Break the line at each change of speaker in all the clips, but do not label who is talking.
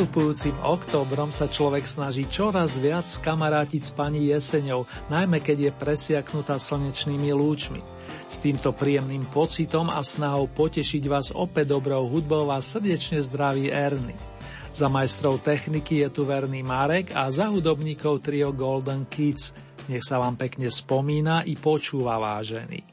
Nastupujúcim októbrom sa človek snaží čoraz viac kamarátiť s pani jeseňou, najmä keď je presiaknutá slnečnými lúčmi. S týmto príjemným pocitom a snahou potešiť vás opäť dobrou hudbou vás srdečne zdraví Erny. Za majstrov techniky je tu verný Marek a za hudobníkov trio Golden Kids. Nech sa vám pekne spomína i počúva vážený.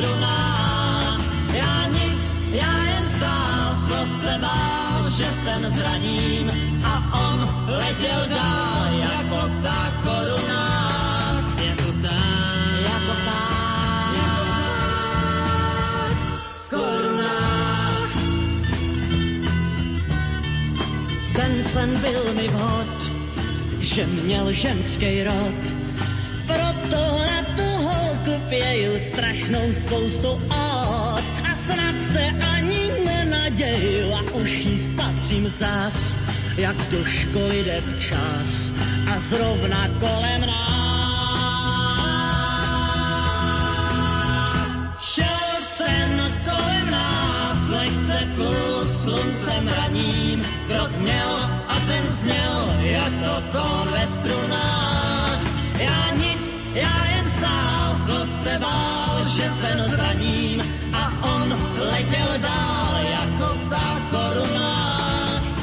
Strunách. Já nic, já jen stál, slov se bál, že jsem zraním a on letěl dál jako pták korunách. Jako pták, jako jako. Ten sen byl mi vhod, že měl ženský rod proto na tu holku pěju strašnou spoustu od a snad se ani nenaděju a už jí spatřím zas, jak do školy jde včas a zrovna kolem nás. Šel jsem kolem nás, lehce plul sluncem raním, krok měl a ten zněl jako tón ve strunách. Já nic já se bál, že se zraním a on letěl dál jako ta koruna.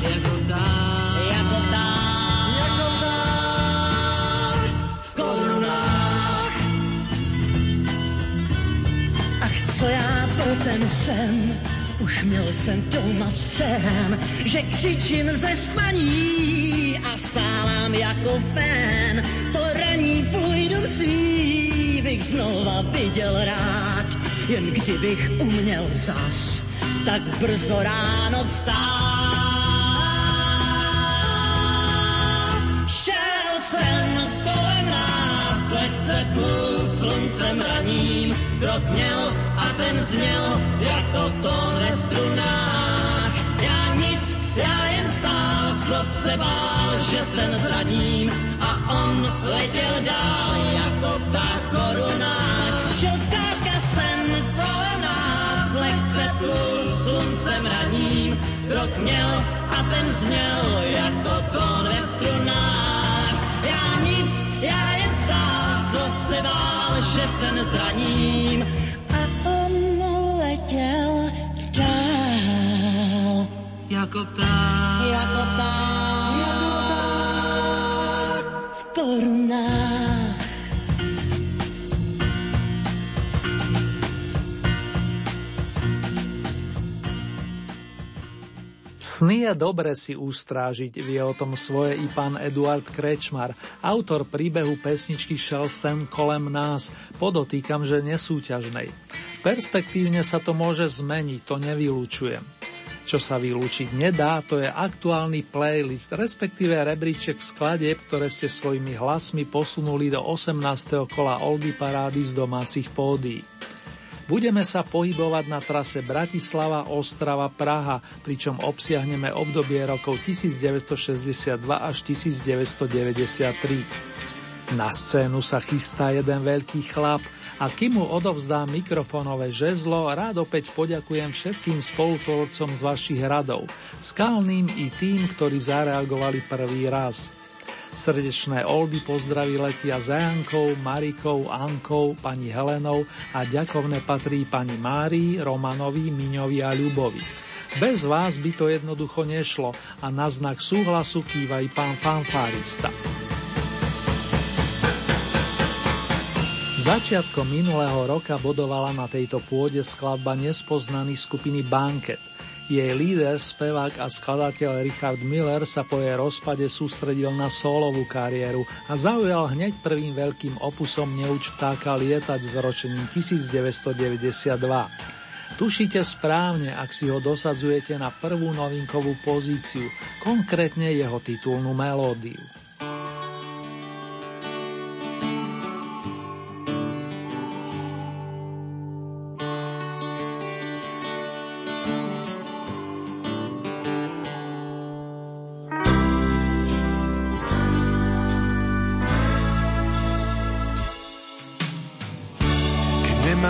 Jako dál, jako dál, jako dál v korunách. Ach, co já pro ten sen, už měl jsem doma střehem, že křičím ze spaní a sálám jako fen. To raní znova viděl rád, jen kdybych uměl zas tak brzo ráno vstát. Šel jsem kolem nás, lehce plul sluncem raním, krok měl a ten zněl jako tón ve strunách. Já nic, já jen stál, slov se bál, že jsem zraním a on letěl dál jako ta koruna. Šelská jsem kolem nás, lehce plul sluncem raním, krok měl a ten zněl jako tón ve strunách. Já nic, já jen stál, slov se bál, že jsem zraním letěl dál. Jako pták, jako pták, jako pták korunách.
Sny je dobre si ustrážiť, vie o tom svoje i pán Eduard Krečmar, autor príbehu pesničky Šel sen kolem nás, podotýkam, že nesúťažnej. Perspektívne sa to môže zmeniť, to nevylúčujem. Čo sa vylúčiť nedá, to je aktuálny playlist, respektíve rebríček skladeb, ktoré ste svojimi hlasmi posunuli do 18. kola Oldy Parády z domácich pódií. Budeme sa pohybovať na trase Bratislava, Ostrava, Praha, pričom obsiahneme obdobie rokov 1962 až 1993. Na scénu sa chystá jeden veľký chlap a kým mu odovzdám mikrofonové žezlo, rád opäť poďakujem všetkým spolutvorcom z vašich radov, skalným i tým, ktorí zareagovali prvý raz. Srdečné oldy pozdraví letia Zajankou, Marikou, Ankou, pani Helenou a ďakovné patrí pani Márii, Romanovi, Miňovi a Ľubovi. Bez vás by to jednoducho nešlo a na znak súhlasu kýva i pán fanfárista. Začiatkom minulého roka bodovala na tejto pôde skladba nespoznaný skupiny Banket –
Jej líder, spevák a skladateľ Richard Miller sa po jej rozpade sústredil na solovú kariéru a zaujal hneď prvým veľkým opusom Neuč vtáka lietať s ročením 1992. Tušíte správne, ak si ho dosadzujete na prvú novinkovú pozíciu, konkrétne jeho titulnú melódiu.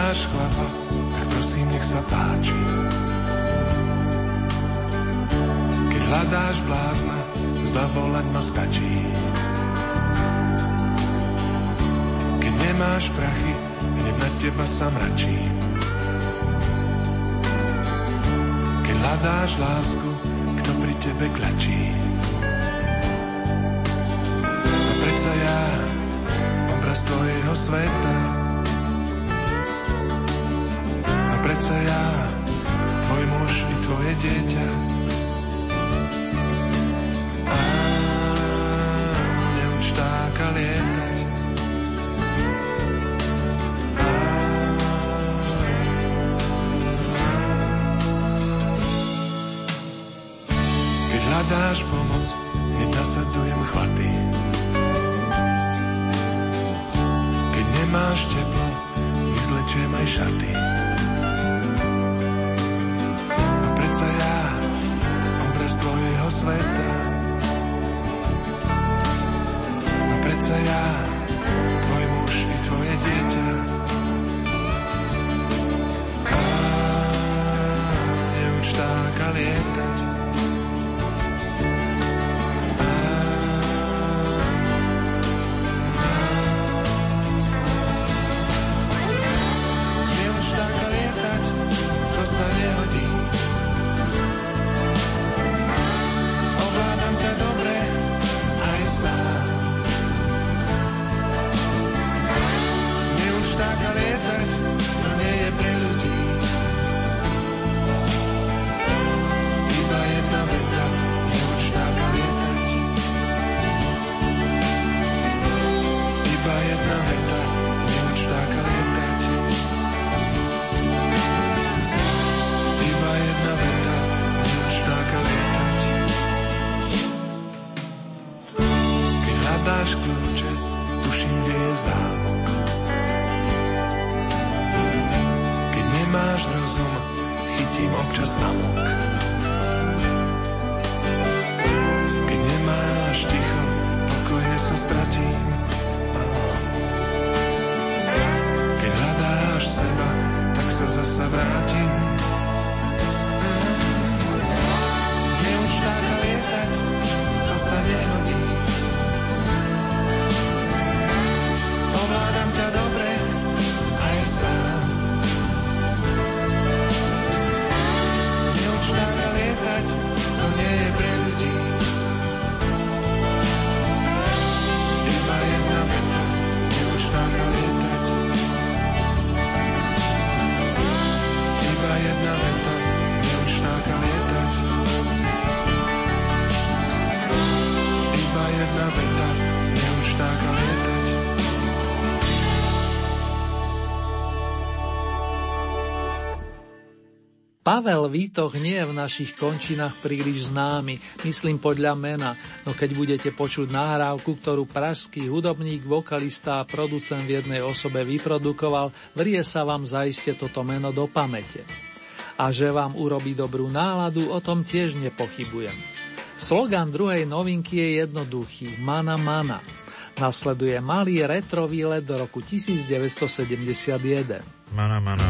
náš chlapa, tak prosím, nech sa páči. Keď hľadáš blázna, zavolať ma stačí. Keď nemáš prachy, hneď na teba sa mračí. Keď hľadáš lásku, kto pri tebe klačí. A predsa ja, obraz tvojho sveta, Prece ja, tvoj muž i tvoje dieťa. A mňam štáka lietať. A, keď hľadáš pomoc, nenasadzujem chvaty. Keď nemáš teplo, vyzlečiem aj šaty. Pavel Vítoch nie je v našich končinách príliš známy, myslím podľa mena, no keď budete počuť nahrávku, ktorú pražský hudobník, vokalista a producent v jednej osobe vyprodukoval, vrie sa vám zaiste toto meno do pamäte. A že vám urobí dobrú náladu, o tom tiež nepochybujem. Slogan druhej novinky je jednoduchý – Mana Mana. Nasleduje malý retro výlet do roku 1971.
Mana Mana.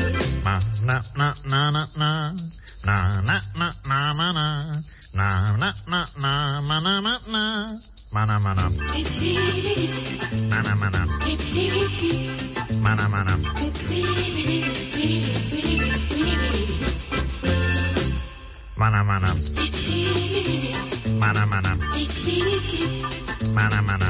na na na na na na mana na na mana mana mana mana mana mana Mana, mana, mana, mana, na, na, na, na, na, na, na, na, na, na, mana, mana. Mana, mana. Mana, mana. Ma, na, na, na, na, na, na, na, na, na, mana, na, na, na, na, mana, ma, na, mana, mana. Mana, mana. Mana, mana. Mana, mana. Mana, mana.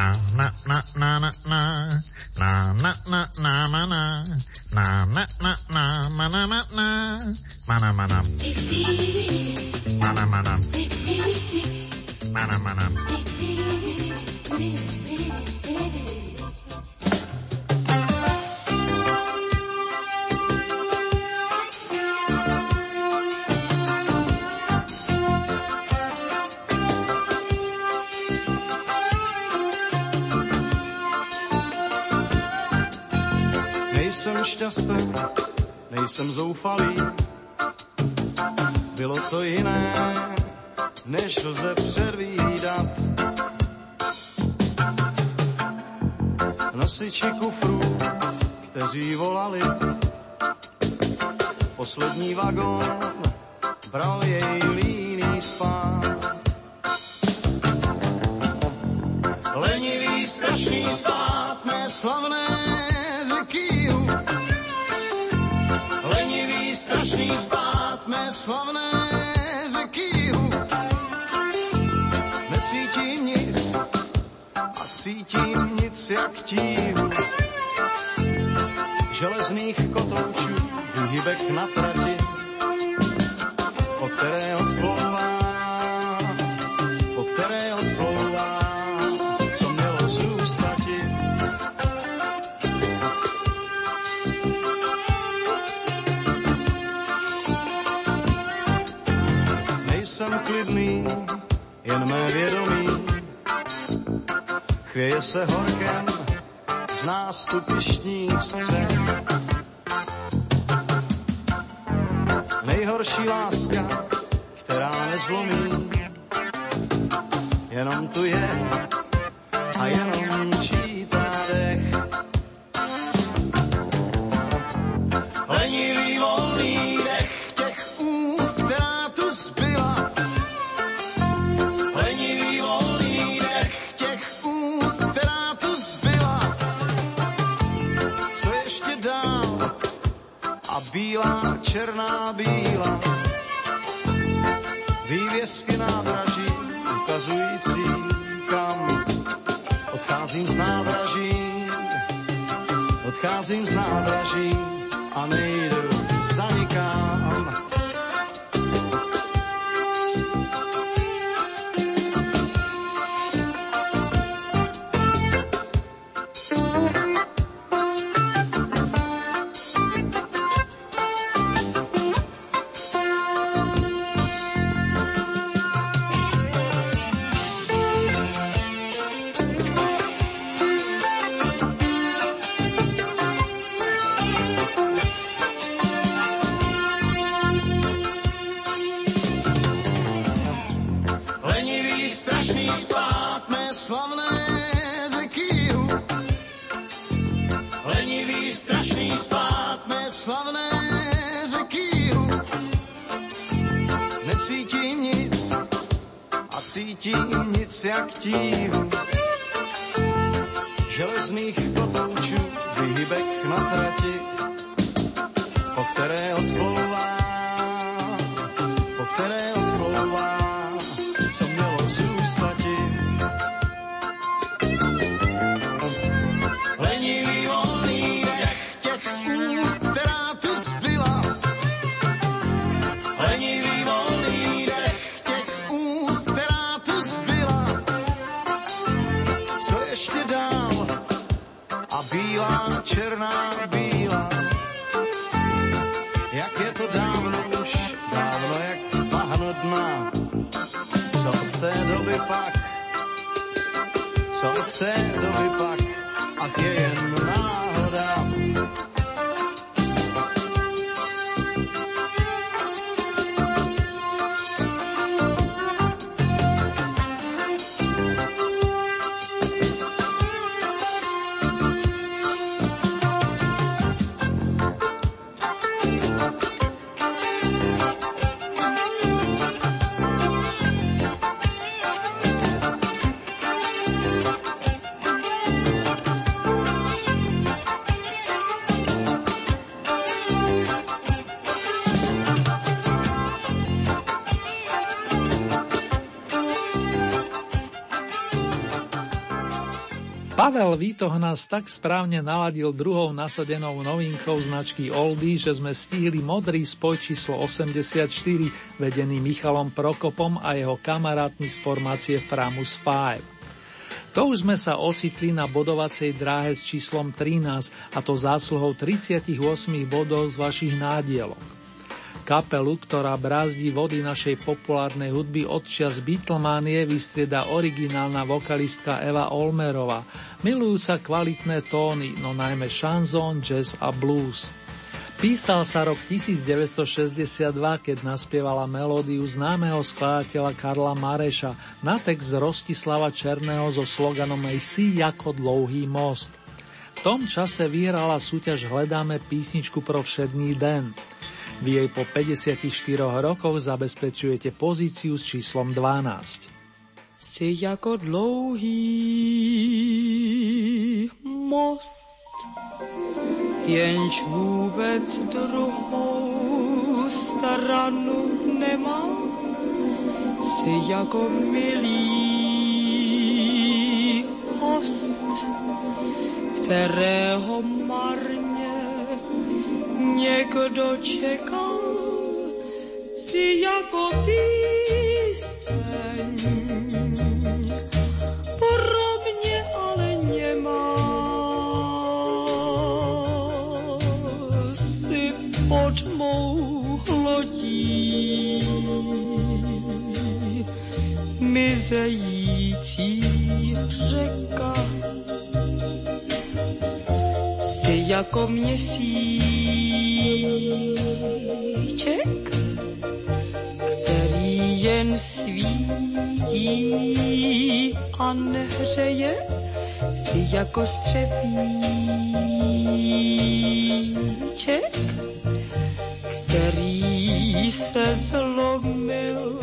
Mana, mana, na, na, mana, na, na, na, na, na, mana, ma, na, mana, mana. Mana, mana. Mana, mana. Mana, mana, mana, mana. Na, na, na, na, na, na. Na, mana, na, na, mana, mana. Mana, mana. Mana, mana. Na, na, na, na, na, na. Na, na, na, na, mana. Na, na, na, na, mana, ma, na.
Nejsem šťastný, nejsem zoufalý. Bylo to jiné, než lze předvídat. Nosiči kufrů, kteří volali, poslední vagón bral jej líný spát. Lenivý strašný stát mé slavné jhu. Lenivý strašný spát mé slavné řeky jhu. Necítím nic a cítím nic jak tíhu. Železných kotoučů, výhybek na trati, chvěje se horkem z nástupištních střech. Nejhorší láska, která nezlomí, jenom tu je černá bílá. Vývězky nádraží ukazující kam. Odcházím z nádraží, odcházím z nádraží a nejdu
Pavel Vítoh nás tak správne naladil druhou nasadenou novinkou značky Oldy, že sme stihli modrý spoj číslo 84, vedený Michalom Prokopom a jeho kamarátmi z formácie Framus 5. To už sme sa ocitli na bodovacej dráhe s číslom 13 a to zásluhou 38 bodov z vašich nádielok. Kapelu, ktorá brázdi vody našej populárnej hudby od čas Beatlemanie vystrieda originálna vokalistka Eva Olmerová, milujúca kvalitné tóny, no najmä šanzón, jazz a blues. Písal sa rok 1962, keď naspievala melódiu známeho skladateľa Karla Mareša na text Rostislava Černého so sloganom Si ako dlouhý most. V tom čase vyhrala súťaž Hledáme písničku pro všedný den. Vy jej po 54 rokoch zabezpečujete pozíciu s číslom 12.
Si jako dlouhý most, jenž vůbec druhou stranu nemá. Si jako milý host, kterého marně někdo čekal si jako píseň. Porovně ale nemá si pod mou hlodí mizející řeka si jako měsíc stromíček, který jen svítí a nehřeje si jako střepíček, který se zlomil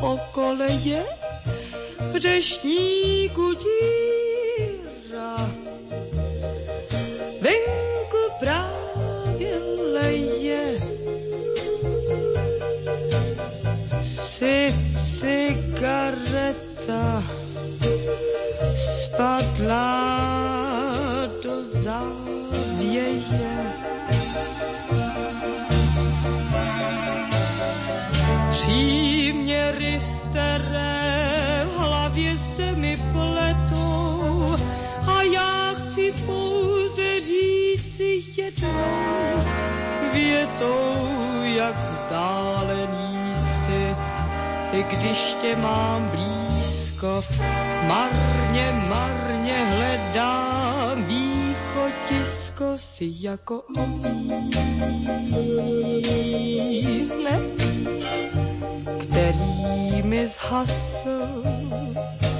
o koleje v deštníku díra. Venku právě si cigareta spadla do závěje. Příměry staré v hlavě se mi pletou a já chci pouze říci jednou větou, jak vzdálený i když tě mám blízko, marně, marně hledám východisko si jako ohýnek, který mi zhasl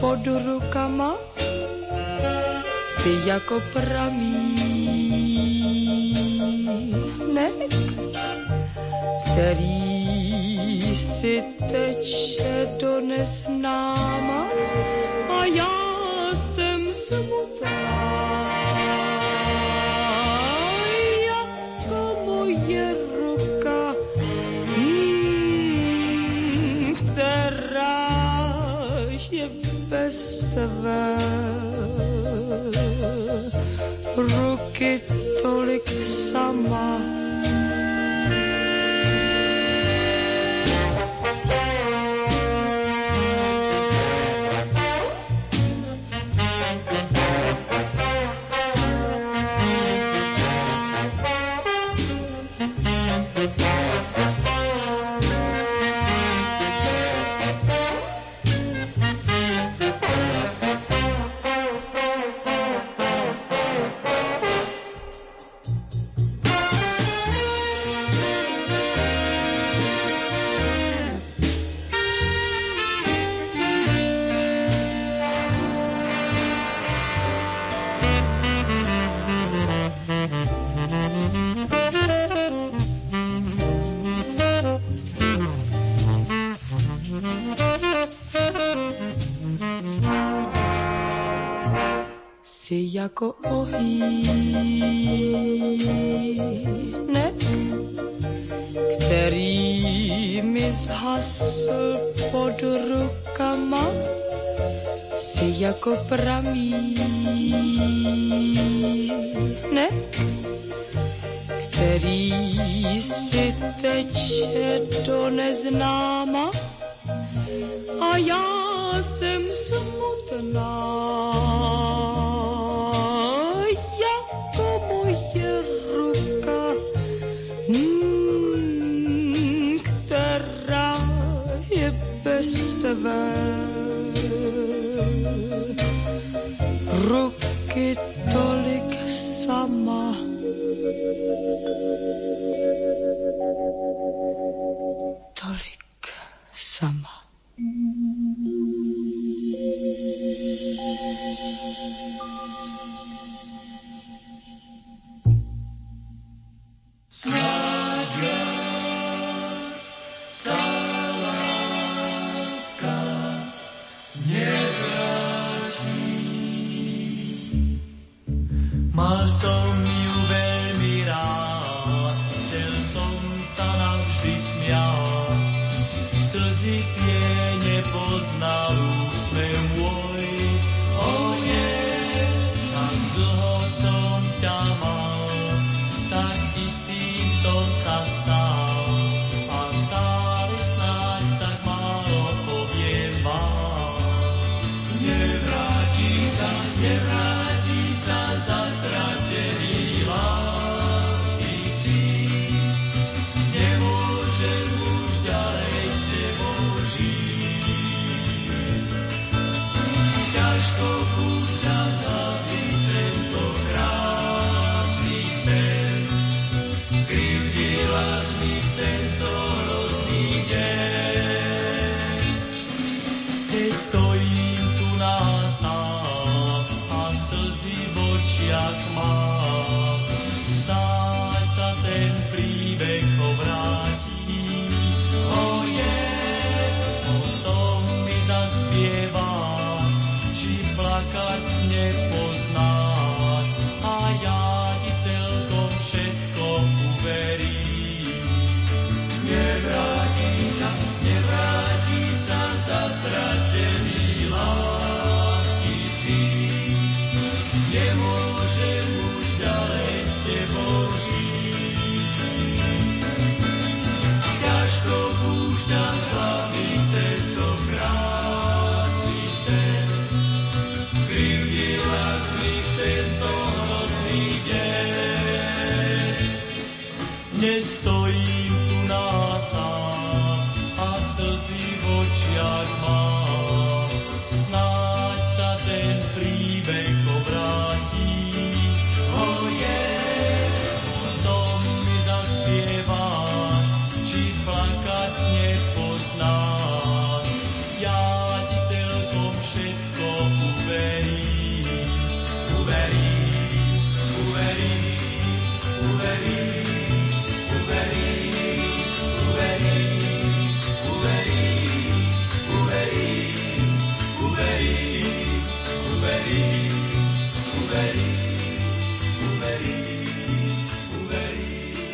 pod rukama, si jako pramínek, který si teče do neznáma a já jsem smutná. Jako moje ruka, hmm, která je bez tvé ruky jako ohýnek, který mi zhasl pod rukama, si jako pramínek,
Mal som ju veľmi rád, chcel som sa navždy smiať. Slzy tie nepoznal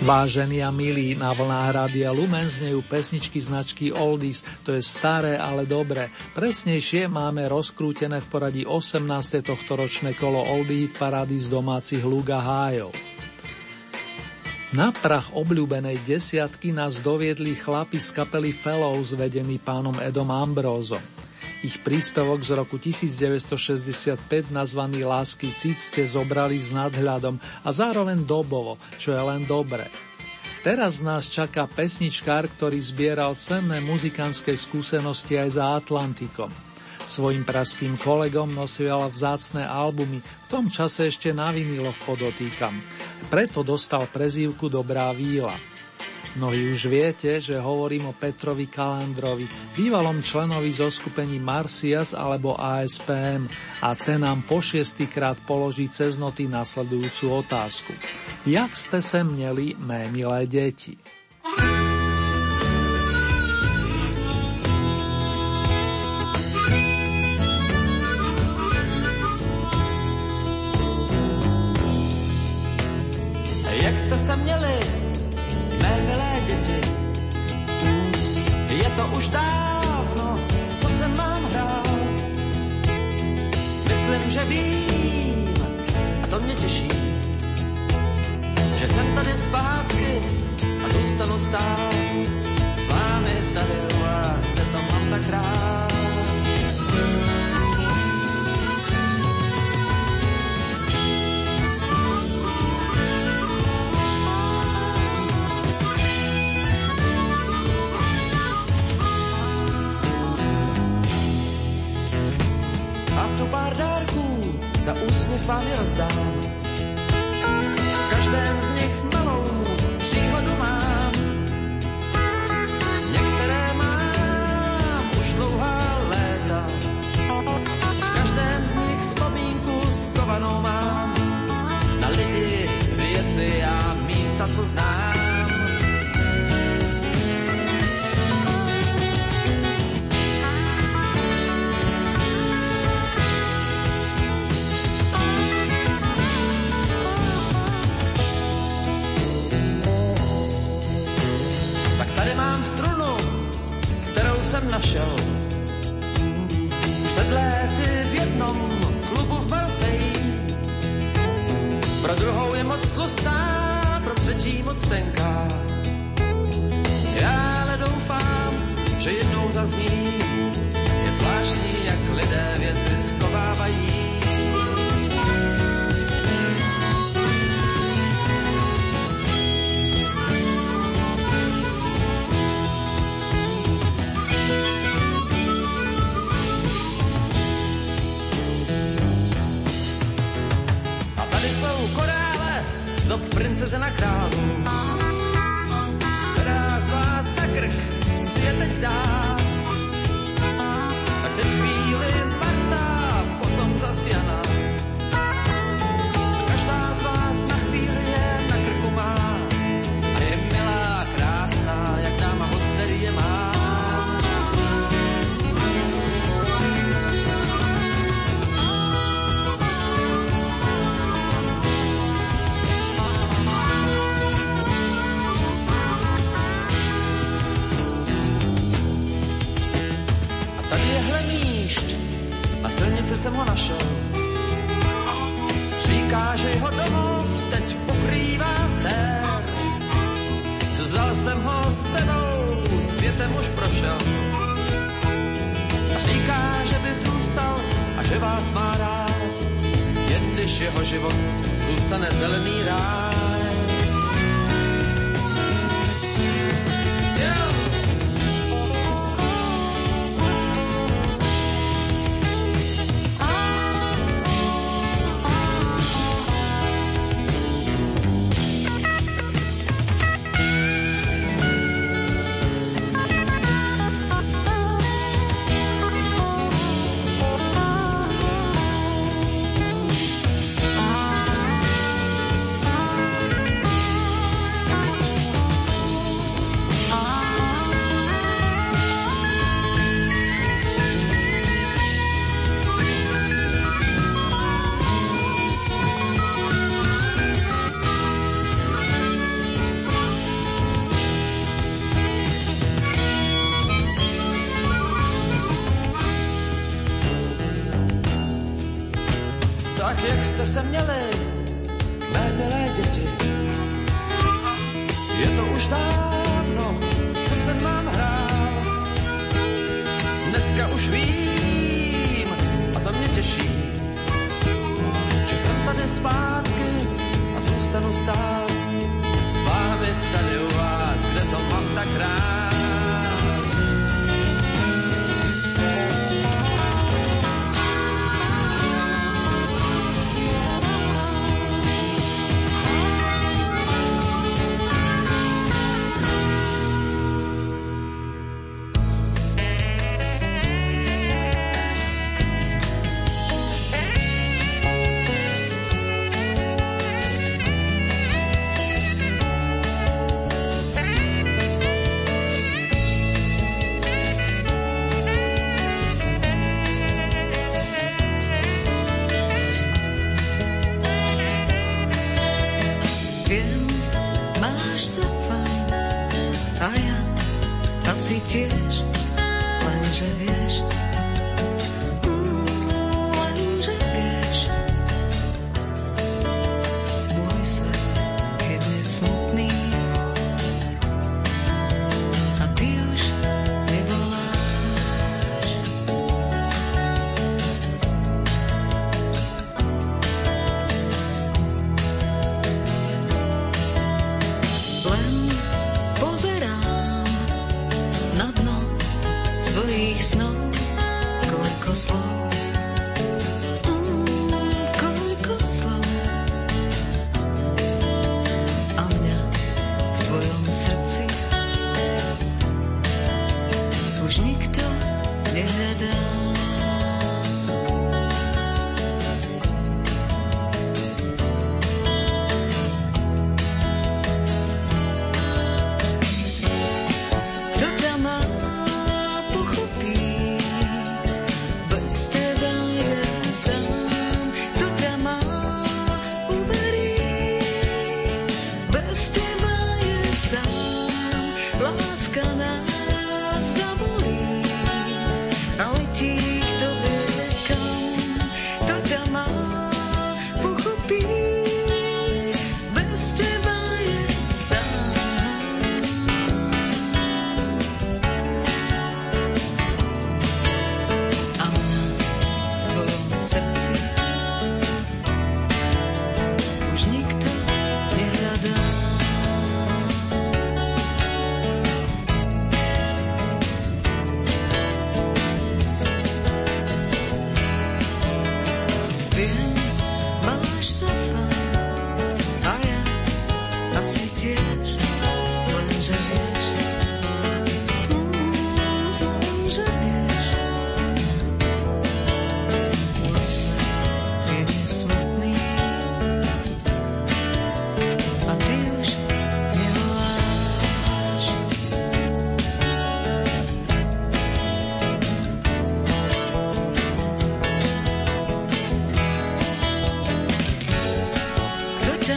Vážení a milí, na vlnách Rádia Lumen znejú pesničky značky Oldies, to je staré, ale dobré. Presnejšie máme rozkrútené v poradí 18. tohto ročné kolo Oldie parády z domácich Luga Hájov. Na prach obľúbenej desiatky nás doviedli chlapi z kapely Fellows vedení pánom Edom Ambrózom. Ich príspevok z roku 1965 nazvaný Lásky cít ste zobrali s nadhľadom a zároveň dobovo, čo je len dobré. Teraz nás čaká pesničkár, ktorý zbieral cenné muzikánske skúsenosti aj za Atlantikom. Svojim praským kolegom nosil vzácne albumy, v tom čase ešte na viniloch podotýkam. Preto dostal prezývku Dobrá víla. Mnohí už viete, že hovorím o Petrovi Kalandrovi, bývalom členovi zo skupení Marcias alebo ASPM a ten nám po šiestýkrát položí cez noty nasledujúcu otázku. Jak ste se měli, mé milé deti?
Jste se měli, mé milé děti? Je to už dávno, co jsem mám hrál. Myslím, že vím, a to mě těší, že jsem tady zpátky a zůstanu stát s vámi tady u vás, kde to mám tak rád. Tu pár dárků, za úsměv vám je rozdám. V každém z nich našel. Před léty v jednom klubu v Marseille. Pro druhou je moc tlustá, pro třetí moc tenká. Já ale doufám, že jednou zazní. Je zvláštní, jak lidé věci skovávají. Princeze králu. Která z vás na krk svět teď dá. Jsem ho našel. Říká, že jeho domov teď pokrývá tér. Vzal jsem ho s sebou, světem už prošel. Říká, že by zůstal a že vás má rád, jen když jeho život zůstane zelený ráj.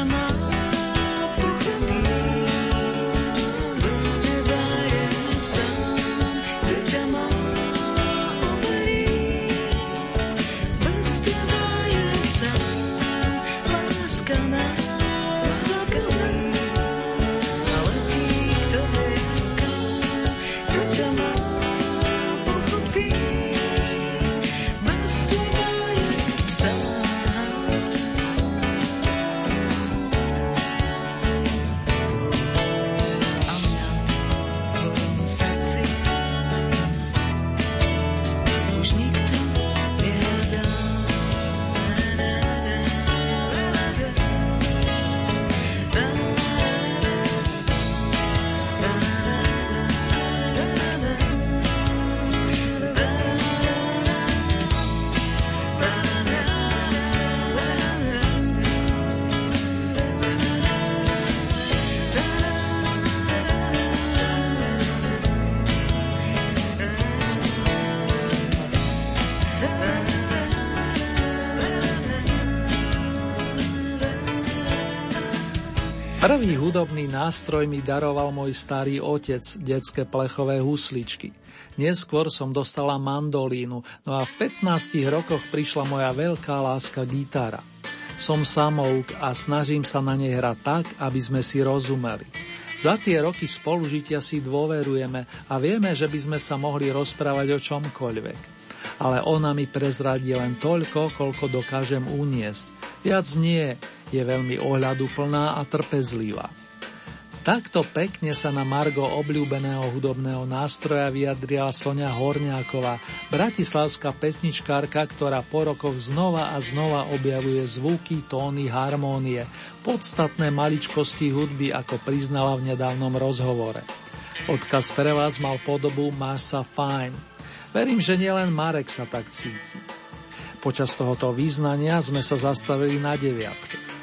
Kto
Prvý hudobný nástroj mi daroval môj starý otec, detské plechové husličky. Neskôr som dostala mandolínu, no a v 15 rokoch prišla moja veľká láska gitara. Som samouk a snažím sa na nej hrať tak, aby sme si rozumeli. Za tie roky spolužitia si dôverujeme a vieme, že by sme sa mohli rozprávať o čomkoľvek. Ale ona mi prezradí len toľko, koľko dokážem uniesť. Viac nie, je veľmi ohľaduplná a trpezlivá. Takto pekne sa na Margo obľúbeného hudobného nástroja vyjadrila Sonia Horňáková, bratislavská pesničkárka, ktorá po rokoch znova a znova objavuje zvuky, tóny, harmónie, podstatné maličkosti hudby, ako priznala v nedávnom rozhovore. Odkaz pre vás mal podobu Máš sa fajn. Verím, že nielen Marek sa tak cíti. Počas tohoto význania sme sa zastavili na deviatke.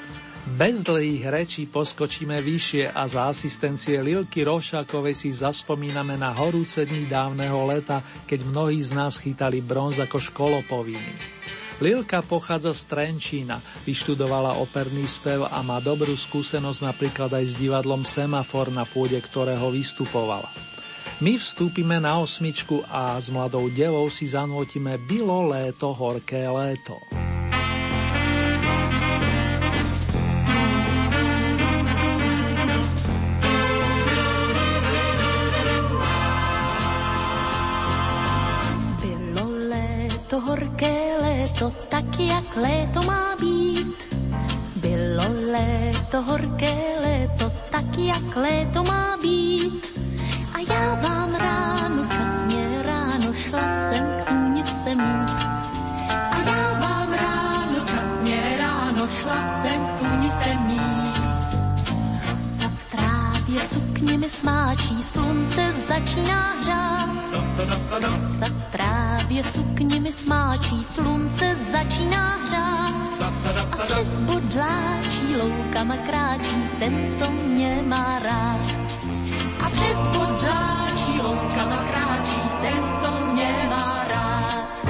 Bez dlhých rečí poskočíme vyššie a za asistencie Lilky Rošákovej si zaspomíname na horúce dní dávneho leta, keď mnohí z nás chytali bronz ako školopoviny. Lilka pochádza z Trenčína, vyštudovala operný spev a má dobrú skúsenosť napríklad aj s divadlom Semafor, na pôde ktorého vystupovala. My vstúpime na osmičku a s mladou devou si zanotíme Bylo léto, horké léto.
Léto, tak jak léto má být. Bylo léto, horké léto, tak jak léto má být. A já vám ráno, časně ráno, šla jsem k tůnice mít. A já vám ráno, časně ráno, šla jsem k tůnice mít. Rosa v trávě sukněmi smáčí, slunce začíná hřát. Rosa v trávě sukněmi smáčí, slunce začíná hřát. A přes bodláčí loukama kráčí ten, co mě má rád. A přes bodláčí loukama kráčí ten, co mě má rád.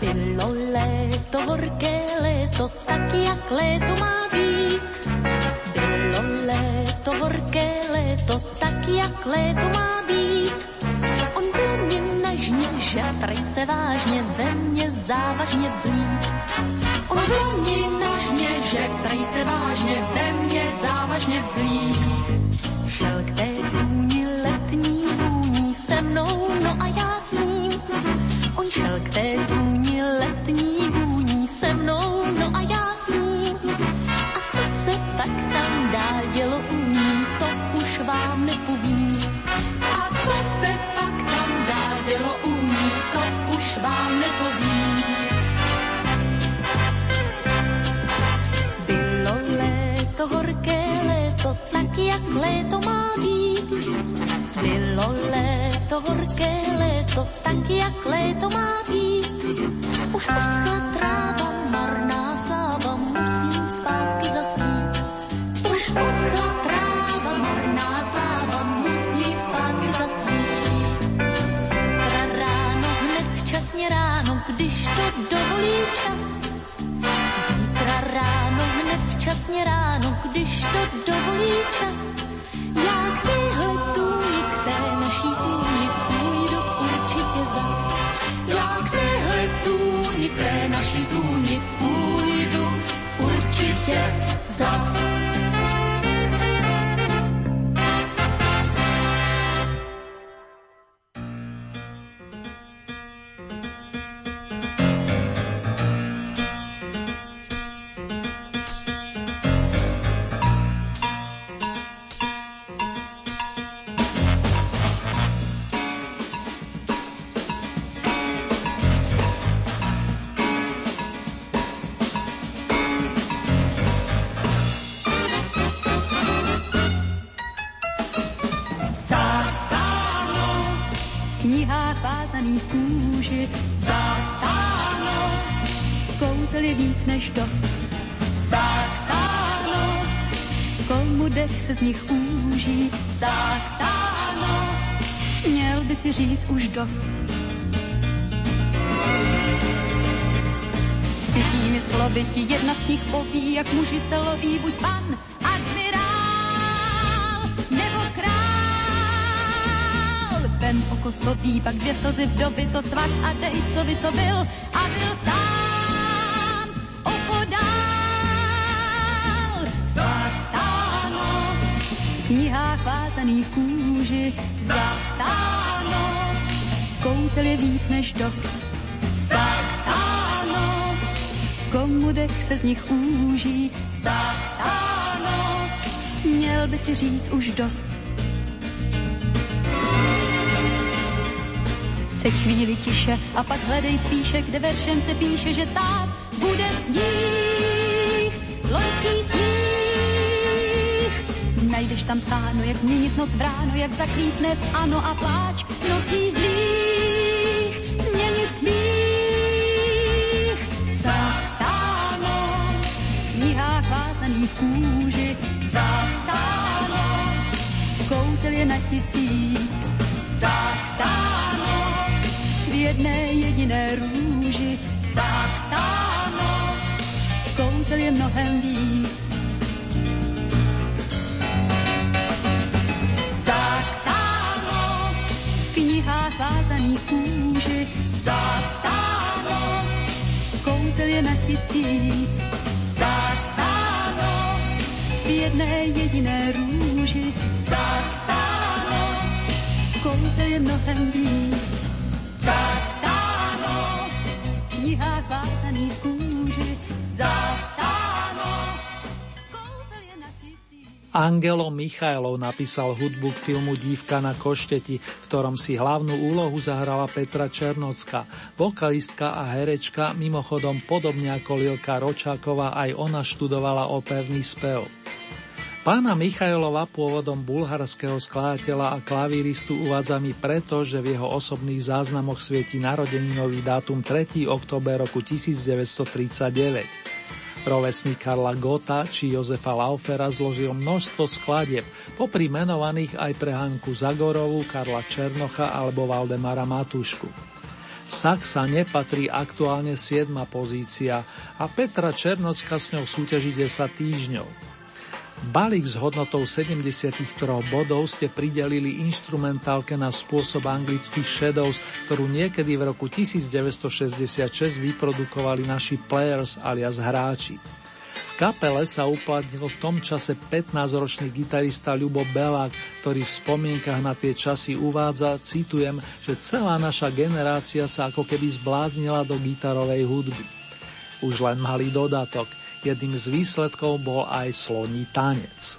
Bylo léto, horké léto, tak jak léto má být. Bylo léto, horké léto, tak jak léto má být. Že prej se vážně ve vzlít. On byl mě nežně, že se vážně ve mně závažně vzlít. Šel k té tůni letní vůní se mnou, no a já s ním. On šel k té tůni Bylo léto, horké léto, tak jak léto má být. Už poschla tráva, marná sláva, musím zpátky zasít. Už poschla tráva, marná sláva, musím zpátky zasít. Zítra ráno, hned včasně ráno, když to dovolí čas. Zítra ráno, hned včasně ráno, když to dovolí čas.
Vázaných kůži. Zapsáno, kouzel je víc než dost. Zapsáno, komu dech se z nich úží. Zapsáno, měl by si říct už dost. Cizími slovy ti jedna z nich poví, jak muži se loví, buď pan, král. Vem oko sobí, pak dvě slzy v doby, to svaž a dej, co by, co byl, a byl sám opodál. Zapsáno, v knihách vázaných kůži, zapsáno, kouzel je víc než dost. Zapsáno, komu dech se z nich úží, zapsáno, měl by si říct už dost. Se chvíli tiše a pak hledej spíše, kde veršem se píše, že tak bude sníh, loňský sníh. Najdeš tam psáno, jak změnit noc v ráno, jak zaklítne ano a pláč nocí zlých, změnit smích. Zapsáno, v knihách vázaných kůži, zapsáno, kouzel je na tisíc, zapsáno, jedné jediné růži. Saxáno, kouzel je mnohem víc. Saxáno, v knihách vázaný kůži. Saxáno, kouzel je na tisíc. Saxáno, v jedné jediné růži. Saxáno, kouzel je mnohem víc. Knihách vázaný v kúži, zapsáno.
Angelo Michailov napísal hudbu k filmu Dívka na košteti, v ktorom si hlavnú úlohu zahrala Petra Černocka. Vokalistka a herečka, mimochodom podobne ako Lilka Ročáková, aj ona študovala operný spev. Pána Michailova pôvodom bulharského skladateľa a klavíristu uvádzami preto, že v jeho osobných záznamoch svieti narodeninový dátum 3. október roku 1939. Rovesník Karla Gota či Jozefa Laufera zložil množstvo skladieb, popri menovaných aj pre Hanku Zagorovú, Karla Černocha alebo Valdemara Matušku. Saxa nepatrí aktuálne 7. pozícia a Petra Černocka s ňou súťaží 10 týždňov. Balík s hodnotou 73 bodov ste pridelili instrumentálke na spôsob anglických Shadows, ktorú niekedy v roku 1966 vyprodukovali naši players alias hráči. V kapele sa uplatnil v tom čase 15-ročný gitarista Ľubo Belák, ktorý v spomienkach na tie časy uvádza, citujem, že celá naša generácia sa ako keby zbláznila do gitarovej hudby. Už len malý dodatok – Jedným z výsledkov bol aj sloní tanec.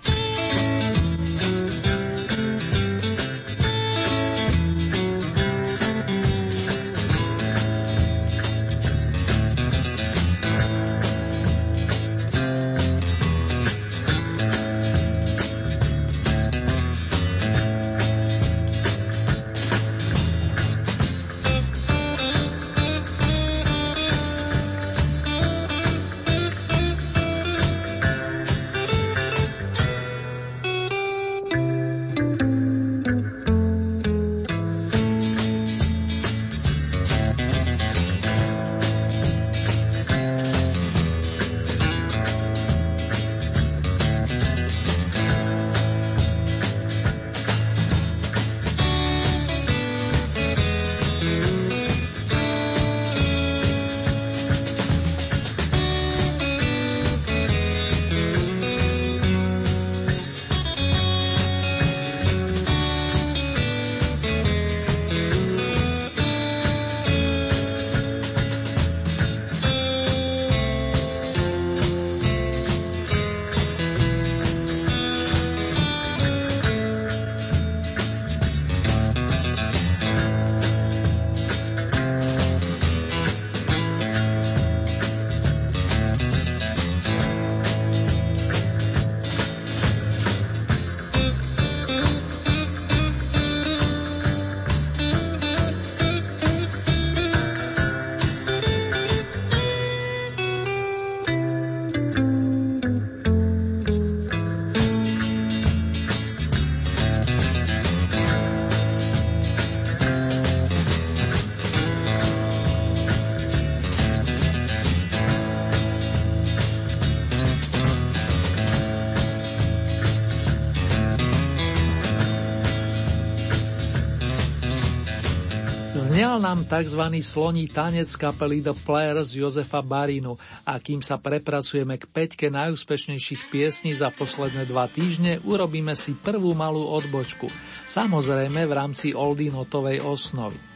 Znel nám tzv. sloní tanec kapely The Players Jozefa Barinu a kým sa prepracujeme k peťke najúspešnejších piesní za posledné dva týždne, urobíme si prvú malú odbočku. Samozrejme v rámci Oldinotovej osnovy.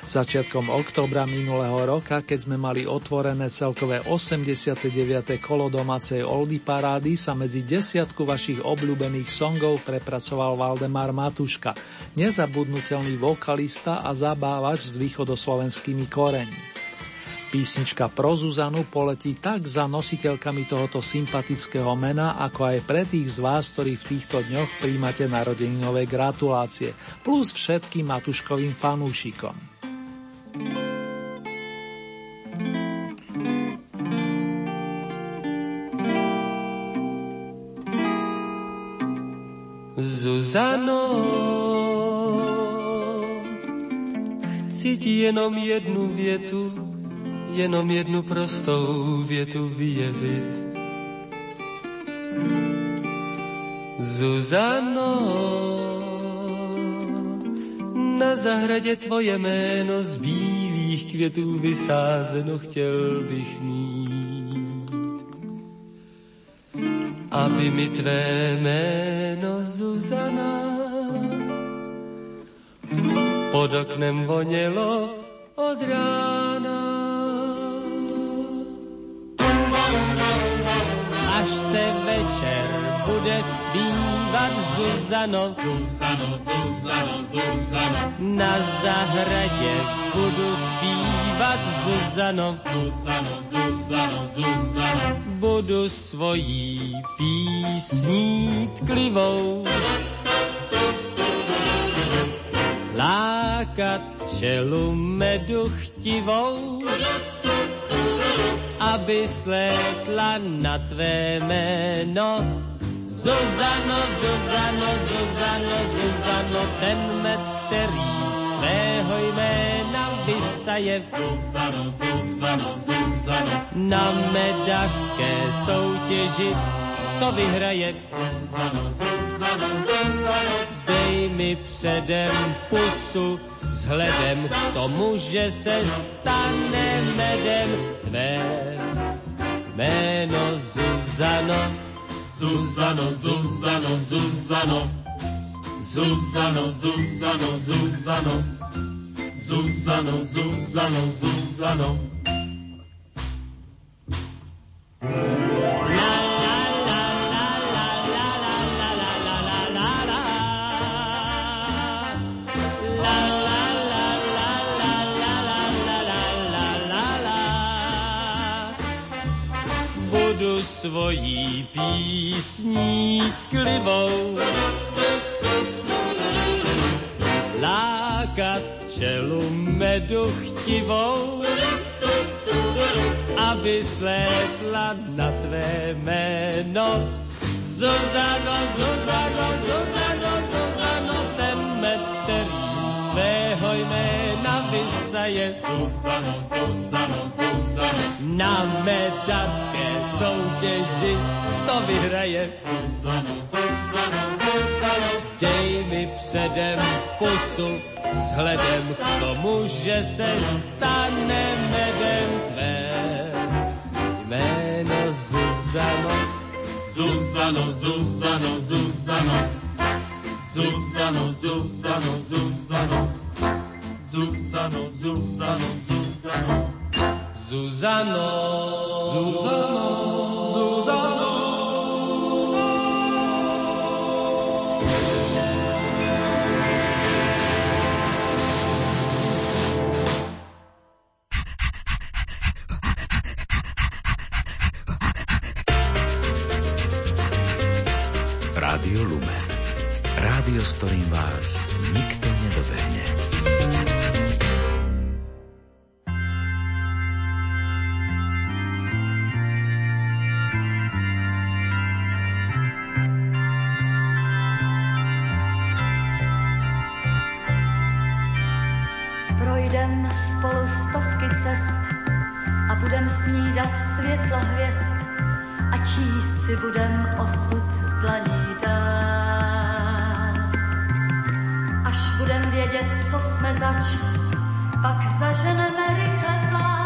Začiatkom októbra minulého roka, keď sme mali otvorené celkové 89. kolo domácej Oldy parády, sa medzi desiatku vašich obľúbených songov prepracoval Valdemar Matuška, nezabudnutelný vokalista a zabávač s východoslovenskými koreňmi. Písnička pro Zuzanu poletí tak za nositeľkami tohoto sympatického mena, ako aj pre tých z vás, ktorí v týchto dňoch príjmate narodeninové gratulácie, plus všetkým Matuškovým fanúšikom.
Zuzano
cíti jenom jednu větu, jenom jednu prostou větu vyjevit. Zuzano, na zahradě tvoje jméno z bílých květů vysázeno chtěl bych mít. Aby mi tvé jméno Zuzana pod oknem vonělo od rána. Až se večer bude zpívat Zuzano, Zuzano, Zuzano, Zuzano. Na zahradě budu zpívat Zuzano, Zuzano, Zuzano, Zuzano. Budu svojí písní tklivou lákat včelu medu chtivou, aby slétla na tvé jméno. Zuzano, Zuzano, Zuzano, Zuzano, ten med, který z tvého jména vysaje. Zuzano, Zuzano, Zuzano, na medařské soutěži to vyhraje. Zuzano, Zuzano, Zuzano, dej mi předem pusu, vzhledem k tomu, že se stane medem tvé jméno Zuzano.
Zuzano, Zuzano, Zuzano. Zuzano, Zuzano, Zuzano. Zuzano, Zuzano, Zuzano.
Budu svojí písní klivou lákat čelu medu chtivou, aby slétla na tvé jméno. Zuzano, Zuzano, Zuzano, Zuzano, ten med, který tvého jména vysaje. Na medařské soutěži to vyhraje. Zuzano, dej mi předem pusu, vzhledem k tomu, že se stane medem tvé jméno Zuzano.
Zuzano, Zuzano, Zuzano. Zuzano, Zuzano, Zuzano. Zuzano, Zuzano, Zuzano.
Zuzano, Zuzano, Zuzano.
Rádio Lumen. Rádio, s ktorým vás
snídat světla hvězd a číst si budem osud z dlaní dál. Až budem vědět, co jsme zač, pak zaženeme rychle pláč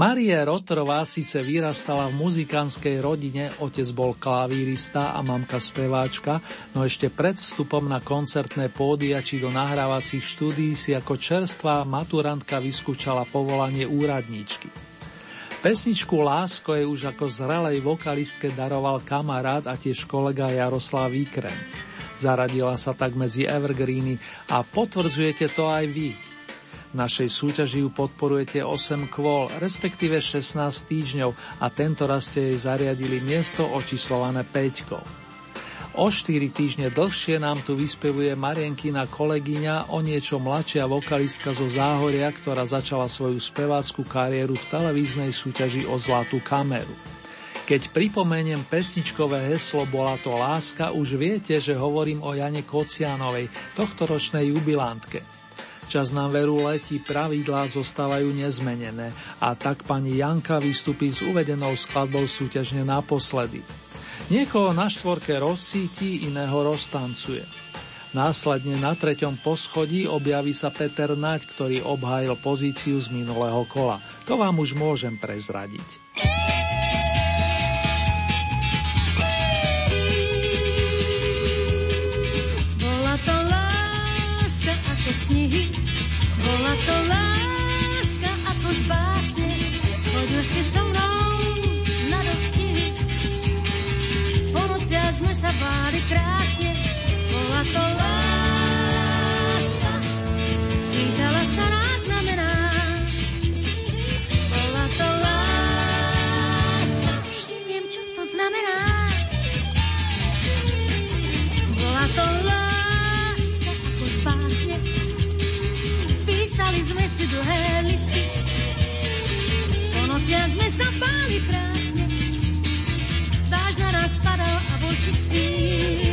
Marie Rotrová síce vyrastala v muzikánskej rodine, otec bol klavírista a mamka speváčka, no ešte pred vstupom na koncertné pódia či do nahrávacích štúdií si ako čerstvá maturantka vyskúčala povolanie úradníčky. Pesničku Lásko je už ako zrelej vokalistke daroval kamarát a tiež kolega Jaroslav Víkrem. Zaradila sa tak medzi evergreeny a potvrdzujete to aj vy. Našej súťaži ju podporujete 8 kvôl, respektíve 16 týždňov a tento raz ste jej zariadili miesto očíslované 5. O 4 týždne dlhšie nám tu vyspevuje Marienkina kolegyňa, o niečo mladšia vokalistka zo Záhoria, ktorá začala svoju spevácku kariéru v televíznej súťaži o Zlatú kameru. Keď pripomeniem pesničkové heslo Bola to láska, už viete, že hovorím o Jane Kocianovej, tohtoročnej jubilantke. Čas nám veru letí, pravidlá zostávajú nezmenené a tak pani Janka vystupí s uvedenou skladbou súťažne naposledy. Niekoho na štvorke rozcíti, iného roztancuje. Následne na treťom poschodí objaví sa Peter Naď, ktorý obhájil pozíciu z minulého kola. To vám už môžem prezradiť.
Knihy, bola to láska ako z básne, chodil si so mnou na dostihy. Po nociach sme sa báli krásne, bola to láska. Pýtala sa nás znamená, bola to láska. Ešte viem, čo to znamená. Bola to láska Písali sme si dlhé listy, po nociach sme sa báli krásne. Dáž na nás padal a bol čistý,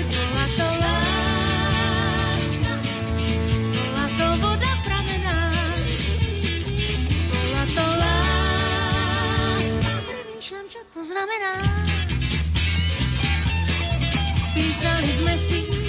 bola to láska. Bola to voda pramená, bola to láska. Premýšľam, čo to znamená. Písali sme si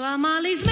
Klamali sme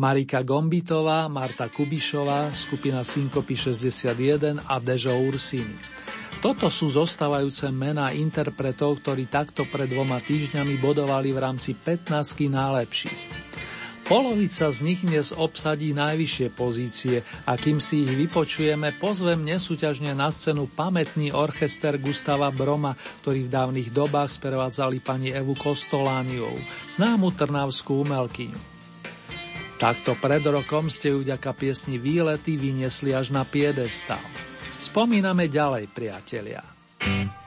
Marika Gombitová, Marta Kubišová, skupina Synkopy 61 a Dežo Ursini. Toto sú zostávajúce mená interpretov, ktorí takto pred dvoma týždňami bodovali v rámci 15 najlepších. Polovica z nich dnes obsadí najvyššie pozície a kým si ich vypočujeme, pozvem nesúťažne na scénu pamätný orchester Gustava Broma, ktorý v dávnych dobách sprevádzali pani Evu Kostolániou, známu trnavskú umelkyňu. Takto pred rokom ste ju vďaka piesni Výlety vyniesli až na piedestal. Spomíname ďalej, priatelia.
thank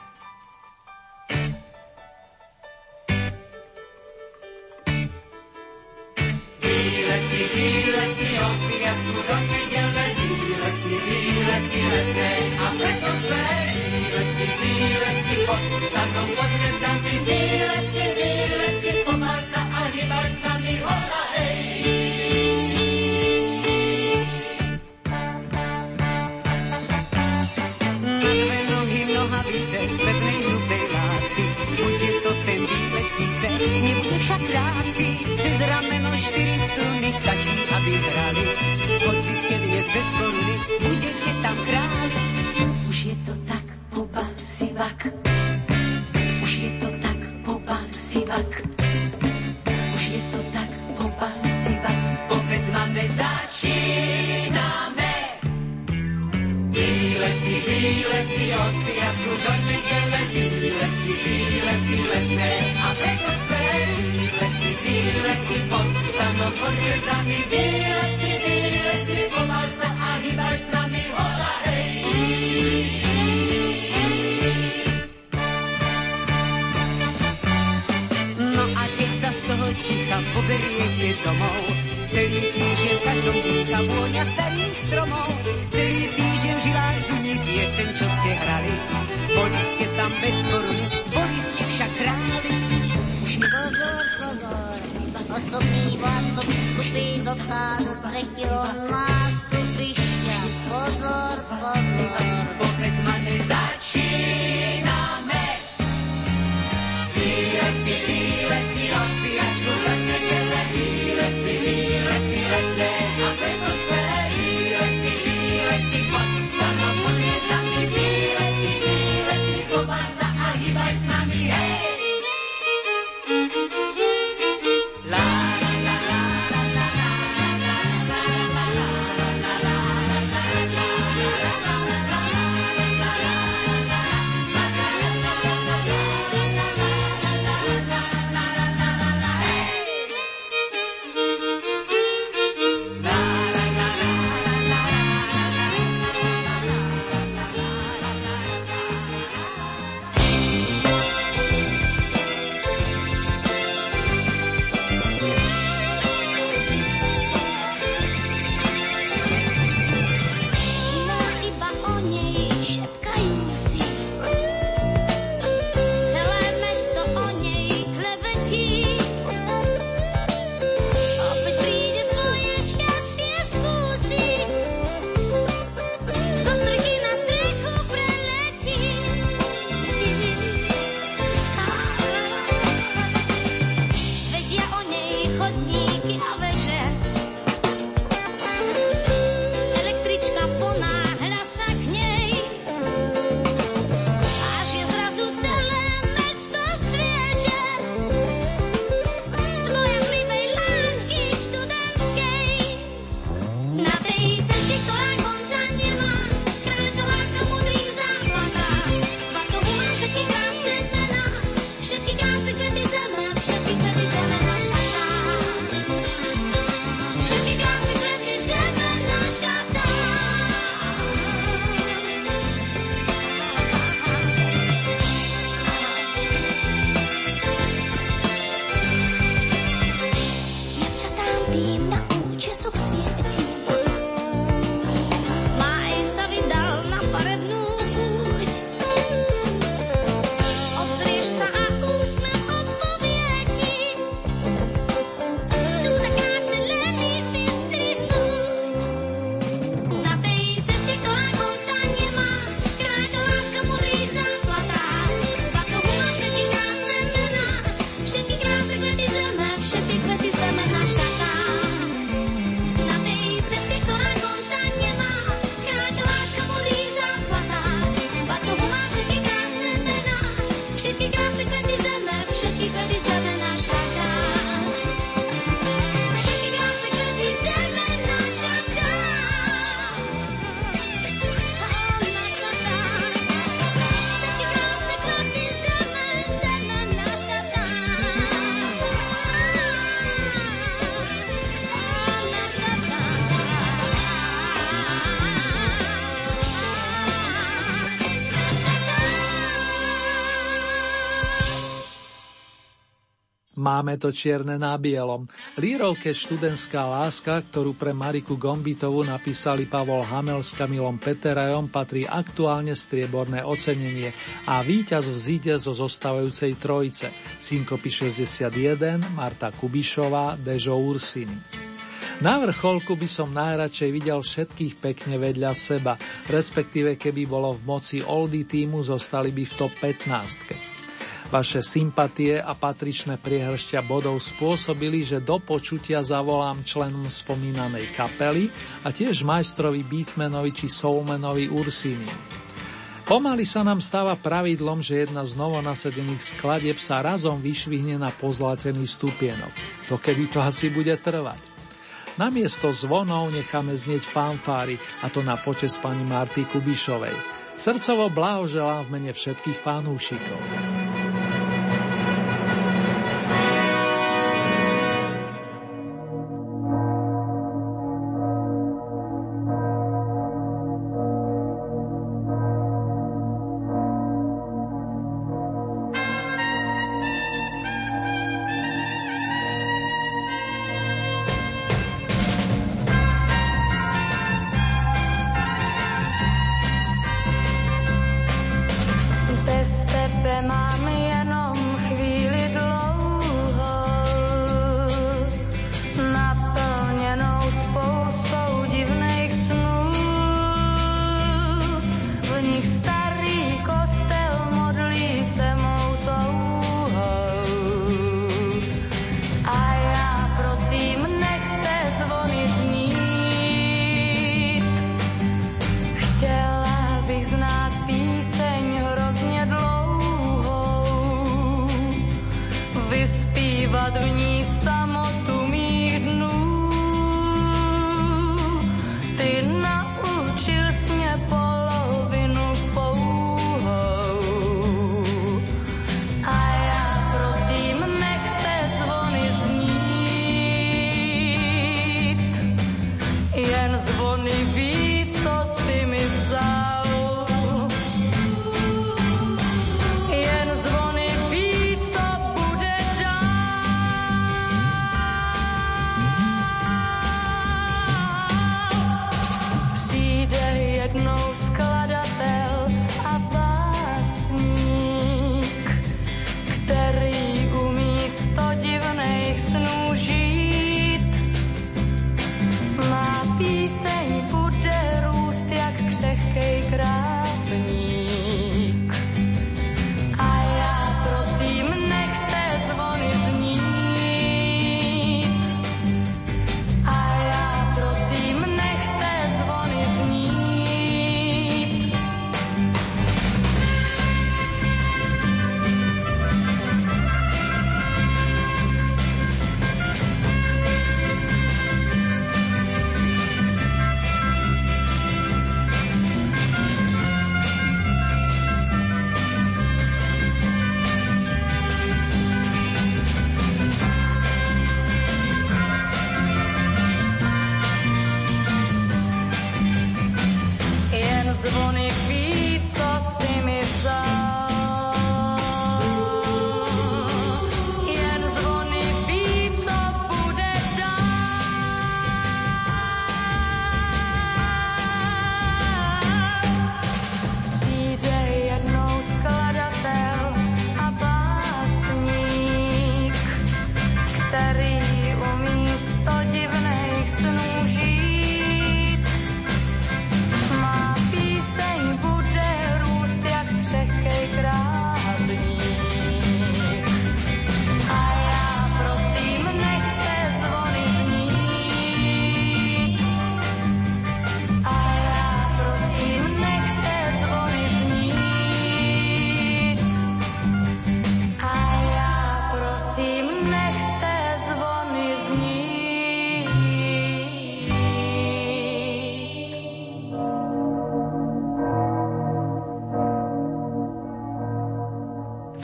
dnes bez koruny, budete tam králi.
Už je to tak, pobal si vak. Už je to tak, pobal si vak. Už je to tak, pobal si vak.
Povedz máme, začíname. Výlety, výlety, od piatku do nedele, výlety, výlety, letné a preto skvelé. Výlety, výlety, pod samom pod hviezdami, výlety.
ticha poberiecie domov. Celý týždeň každom dýcha vôňa starých stromov. Celý týždeň živá žilách zuní pieseň, čo ste hrali. Boli ste tam bez koruny, boli ste však králi.
Už pozor hovor, osobný vlak biskupy do pádu prechtil lásku. Pozor, pozor,
povedz ma
nezačíš.
Máme to čierne na bielom. Lírovke Študentská láska, ktorú pre Mariku Gombitovu napísali Pavol Hamel s Kamilom Peterajom, patrí aktuálne strieborné ocenenie a víťaz vzíde zo zostávajúcej trojice Synkopy 61, Marta Kubišová, Dežo Ursini. Na vrcholku by som najradšej videl všetkých pekne vedľa seba, respektíve keby bolo v moci Oldy týmu, zostali by v top 15. Vaše sympatie a patričné priehršťa bodov spôsobili, že do počutia zavolám členom spomínanej kapely a tiež majstrovi beatmanovi či soulmanovi Ursini. Pomaly sa nám stáva pravidlom, že jedna z novonasedených skladieb sa razom vyšvihne na pozlatený stupienok. To kedy to asi bude trvať. Namiesto zvonov necháme znieť fanfári, a to na počes pani Marty Kubišovej. Srdcovo blahoželám v mene všetkých fanúšikov.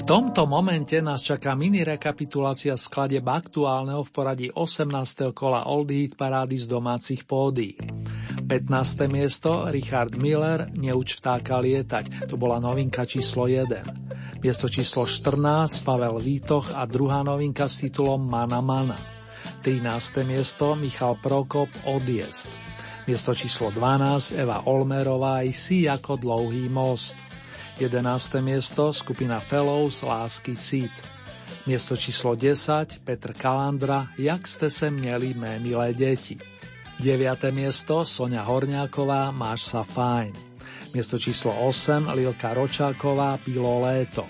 Tomto momente nás čaká mini rekapitulácia skladeb aktuálneho v poradí 18. kola Old Hit parády z domácich pódií. 15. miesto Richard Miller Neuč vtáka lietať, to bola novinka číslo 1. Miesto číslo 14 Pavel Vítoch a druhá novinka s titulom Mana Mana. 13. miesto Michal Prokop Odjezd. Miesto číslo 12 Eva Olmerová i Si ako dlouhý most. 11. miesto skupina Fellows Lásky cít. Miesto číslo 10 Petr Kalandra Jak ste se měli mé milé deti. 9. miesto Sonia Horňáková Máš sa fajn. Miesto číslo 8 Lilka Ročáková Pilo léto.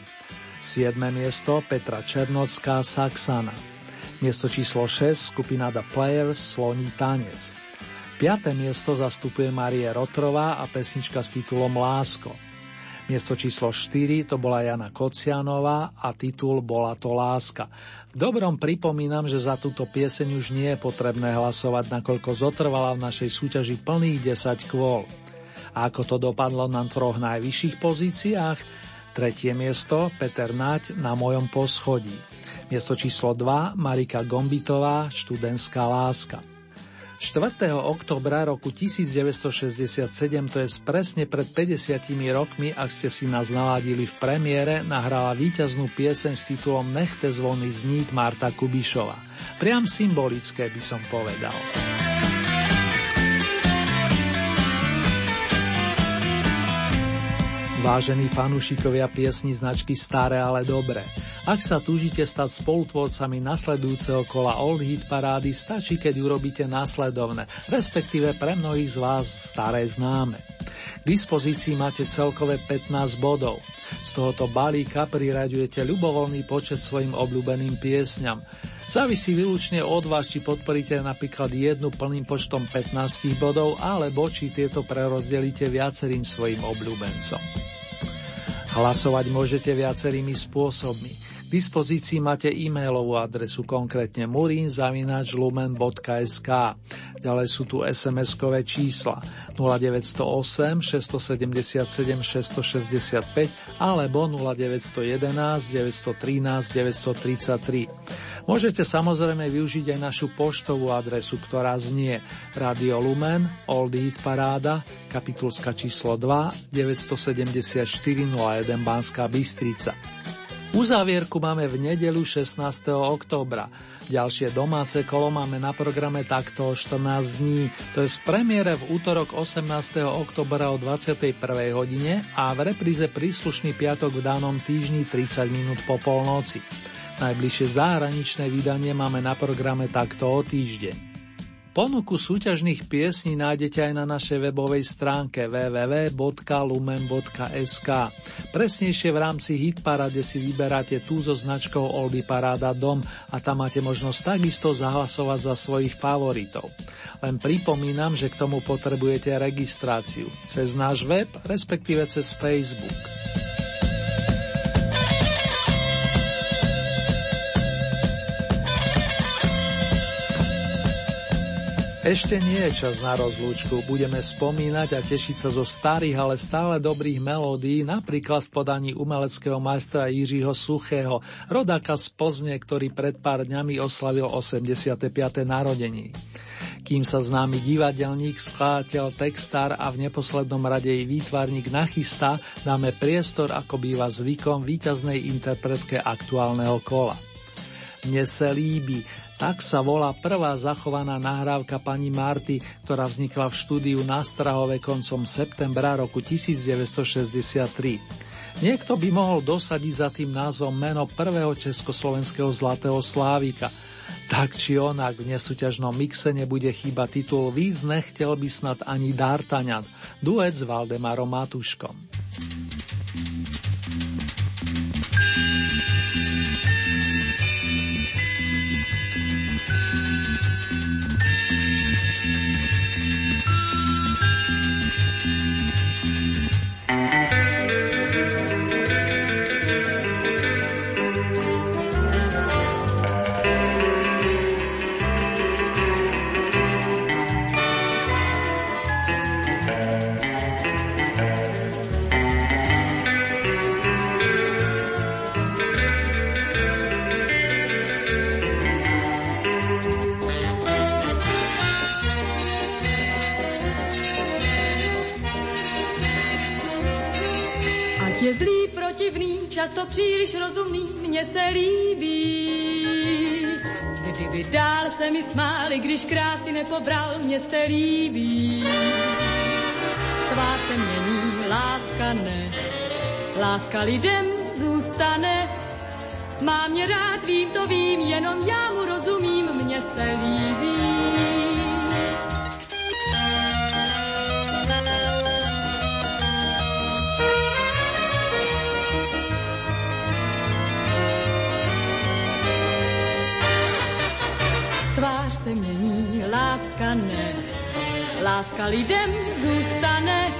7. miesto Petra Černocká Saxana. Miesto číslo 6 skupina The Players Sloní tanec. 5. miesto zastupuje Marie Rotrová a pesnička s titulom Lásko. Miesto číslo 4 to bola Jana Kocianová a titul Bola to láska. V dobrom pripomínam, že za túto pieseň už nie je potrebné hlasovať, nakoľko zotrvala v našej súťaži plných 10 kvôl. A ako to dopadlo na troch najvyšších pozíciách? Tretie miesto Peter Naď na mojom poschodí. Miesto číslo 2 Marika Gombitová Študentská láska. 4. oktobra roku 1967, to je presne pred 50 rokmi, ak ste si nás naladili v premiére, nahrala víťaznú pieseň s titulom Nechte zvony znít Marta Kubišova. Priam symbolické by som povedal. Vážení fanúšikovia piesni značky Staré, ale dobré. Ak sa túžite stať spolutvorcami nasledujúceho kola Old Hit parády, stačí, keď urobíte následovné, respektíve pre mnohých z vás staré známe. K dispozícii máte celkové 15 bodov. Z tohoto balíka priraďujete ľubovoľný počet svojim obľúbeným piesňam. Závisí výlučne od vás, či podporíte napríklad jednu plným počtom 15 bodov, alebo či tieto prerozdelíte viacerým svojim obľúbencom. Hlasovať môžete viacerými spôsobmi. Dispozícii máte e-mailovú adresu, konkrétne murinzavinačlumen.sk. Ďalej sú tu SMS-kové čísla 0908 677 665 alebo 0911 913 933. Môžete samozrejme využiť aj našu poštovú adresu, ktorá znie Radio Lumen, Old Eat Paráda, kapitulska číslo 2, 974 01 Banská Bystrica. Uzávierku máme v nedelu 16. októbra. Ďalšie domáce kolo máme na programe takto o 14 dní, to je v premiére v útorok 18. oktobra o 21. hodine a v repríze príslušný piatok v danom týždni 30 minút po polnoci. Najbližšie zahraničné vydanie máme na programe takto o týždeň. Ponuku súťažných piesní nájdete aj na našej webovej stránke www.lumen.sk. Presnejšie v rámci Hitparade si vyberáte tú so značkou Oldy Paráda Dom a tam máte možnosť takisto zahlasovať za svojich favoritov. Len pripomínam, že k tomu potrebujete registráciu cez náš web, respektíve cez Facebook. Ešte nie je čas na rozlúčku, budeme spomínať a tešiť sa zo starých, ale stále dobrých melódií, napríklad v podaní umeleckého majstra Jiřího Suchého, rodáka z Plzne, ktorý pred pár dňami oslavil 85. narodení. Kým sa známy divadelník, skladateľ, textár a v neposlednom rade i výtvarník nachystá, dáme priestor, ako býva zvykom, víťaznej interpretke aktuálneho kola. Mne sa líbi, tak sa volá prvá zachovaná nahrávka pani Marty, ktorá vznikla v štúdiu na Strahove koncom septembra roku 1963. Niekto by mohol dosadiť za tým názvom meno prvého československého zlatého slávika. Tak či onak v nesúťažnom mixe nebude chýba titul Víc nechtel by snad ani D'Artagnan, duet s Valdemarom Matuškom.
Často příliš rozumný, mně se líbí. Kdyby dál se mi smáli, když krásy nepobral, mně se líbí. Tvá se mění, láska ne, láska lidem zůstane. Mám mě rád, vím to vím, jenom já mu rozumím, mně se Láska lidem zůstane.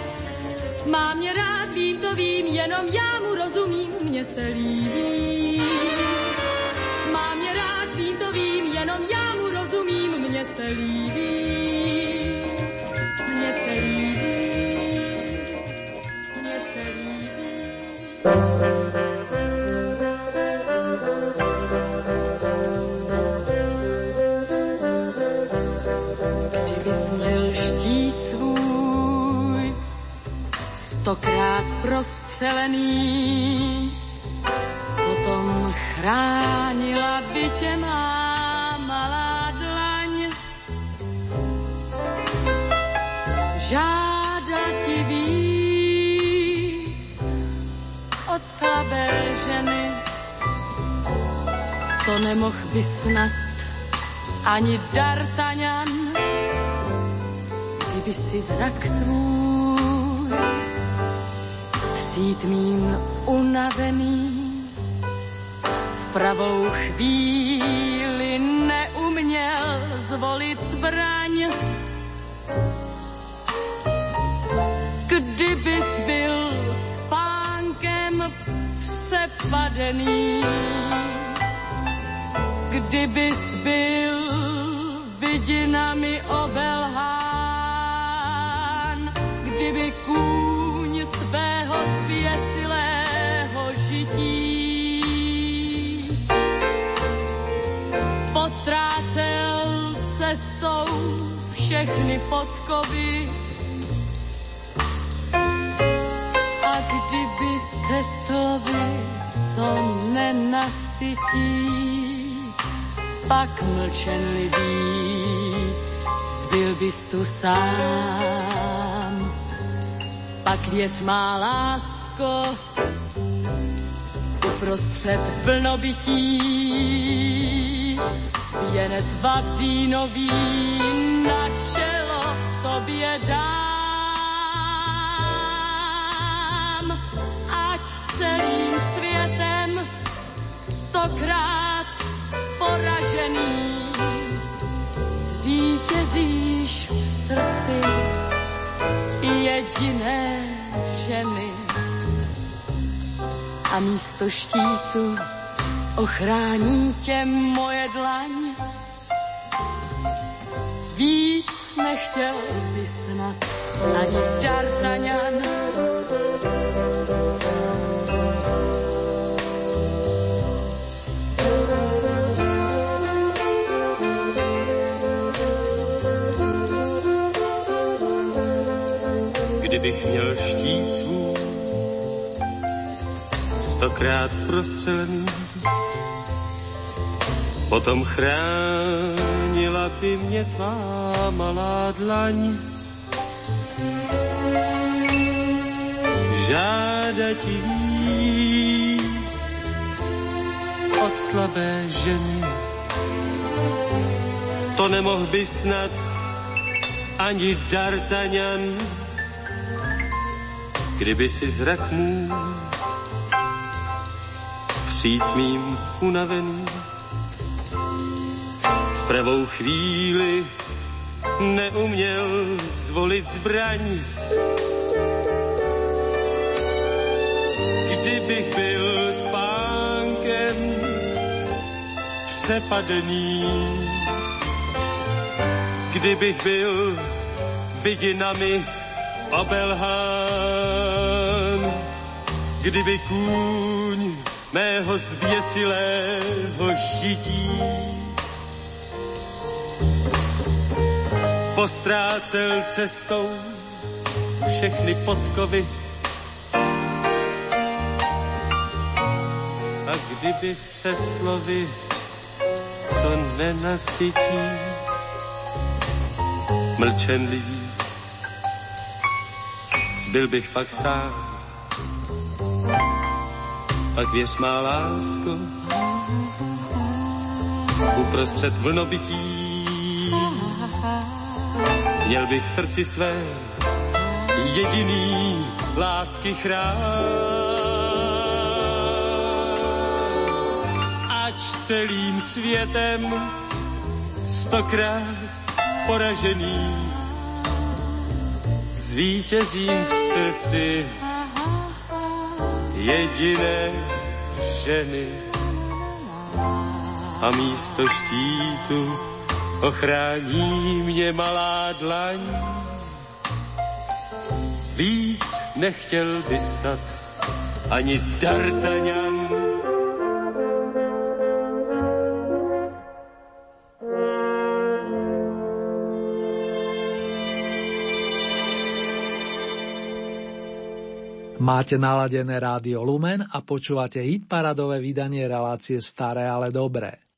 Mám mě rád, vím to vím, jenom já mu rozumím, mně se líbí. Mám mě rád, vím to vím, jenom já mu rozumím, mně se líbí. Stokrát prostřelený. Potom chránila by tě má malá dlaň. Žáda ti víc, slabé ženy. To nemoh by snad ani D'Artagnan, kdyby si zrak tvůj přijít mým unavený v pravou chvíli neuměl zvolit zbraň. Kdybys byl spánkem přepadený, kdybys byl vidinami obelhán, všechny podkovy. A kdyby se slovy, co nenasytí, pak mlčenlivý, zbyl bys tu sám. Pak věř má lásko, uprostřed vlnobytí, jenec vavřínový na čelo tobě dám. Ať celým světem stokrát poražený zvítězíš v srdci jediné ženy a místo štítu ochrání tě moje dlaň. Víc nechtěl by snad ani D'Artagnan.
Kdybych měl štít svůj, stokrát prostřelený, potom chránila by mě tvá malá dlaň. Žáda ti víc od slabé ženy, to nemohl by snad ani D'Artagnan, kdyby si zrak můj přijít mým unavený. Pravou chvíli neuměl zvolit zbraň. Kdybych byl spánkem přepadený, kdybych byl vidinami obelhán, kdyby kůň mého zběsilého žití postrácel cestou všechny podkovy. A kdyby se slovy, co nenasytí, mlčenlivý, zbyl bych pak sám. Pak věř má lásko, uprostřed vlnobytí, měl bych v srdci své jediný lásky chrán. Ač celým světem stokrát poražený, zvítězím v srdci jediné ženy a místo štítu ochrání mě malá dlaň. Víc nechtěl by snad ani D'Artagnan.
Máte naladené rádio Lumen a počúvate hit paradové vydanie relácie Staré, ale dobré.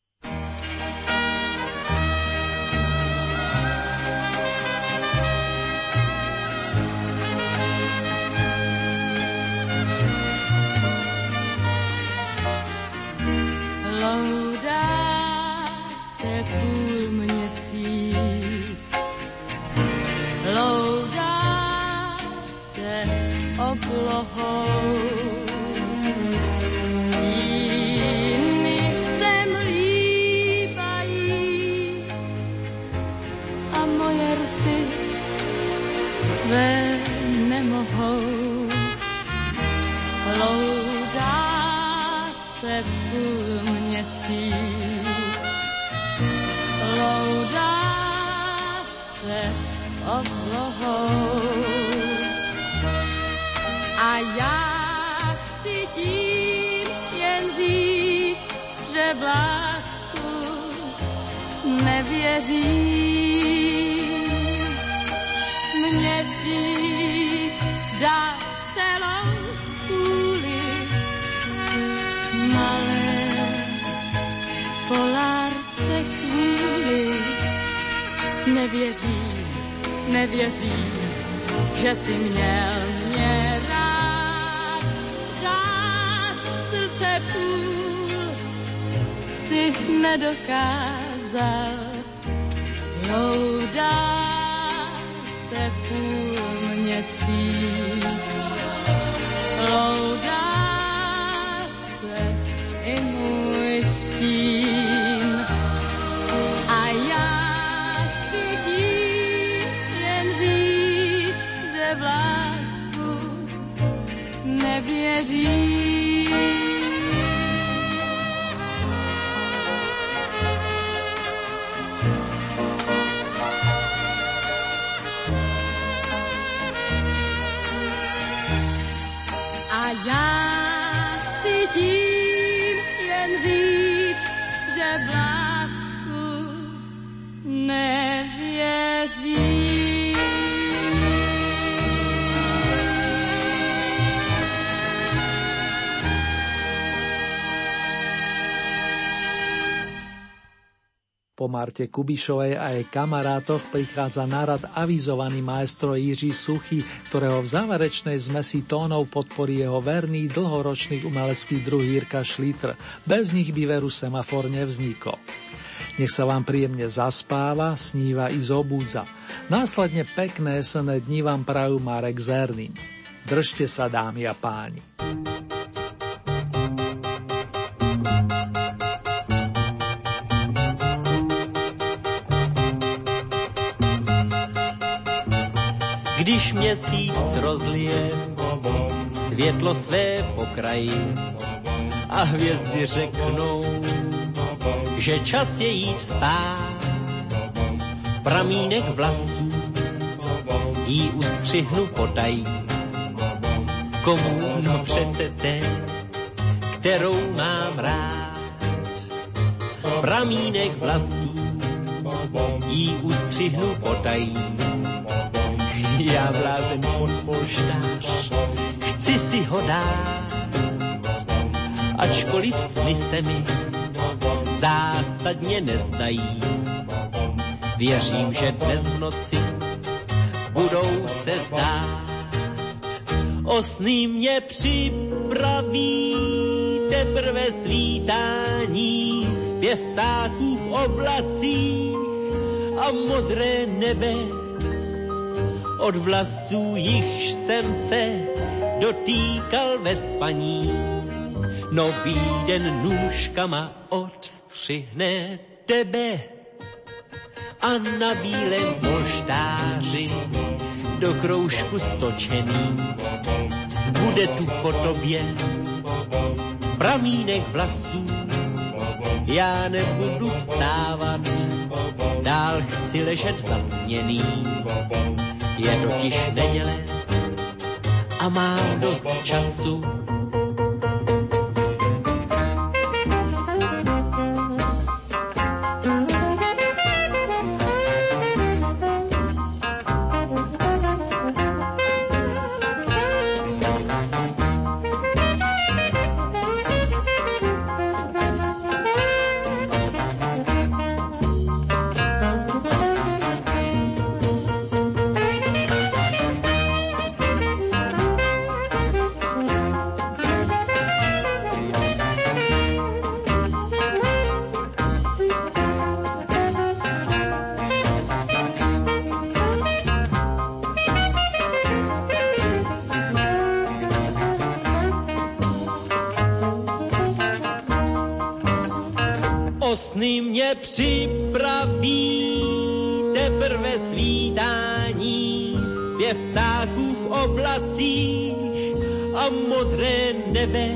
Po Marte Kubišovej a jej kamarátoch prichádza narad avizovaný maestro Jiří Suchy, ktorého v záverečnej zmesi tónov podporí jeho verný dlhoročný umelecký druh Jirka Šlitr. Bez nich by veru semafor nevznikol. Nech sa vám príjemne zaspáva, sníva i zobúdza. Následne pekné senné dni vám prajú Marek Zerný. Držte sa, dámy a páni.
Měsíc rozlije světlo své pokraji a hvězdy řeknou, že čas je jít spát. Pramínek vlasů jí ustřihnu potají. Komu? No přece té, kterou mám rád. Pramínek vlasů jí ustřihnu potají. Já blázen pod polštář, chci si ho dát. Ačkoliv sny se mi zásadně nezdají. Věřím, že dnes v noci budou se zdát. O sny mě připraví teprve svítání, zpěv ptáků v oblacích a modré nebe. Od vlasů jichž jsem se dotýkal ve spaní. Nový den nůžkama odstřihne tebe a na bílém polštáři do kroužku stočený bude tu po tobě pramínek vlasů. Já nebudu vstávat, dál chci ležet zasněný. Je totiž neděle a mám dost času sny mě připraví teprve svítání, zpěv ptáků v oblacích a modré nebe.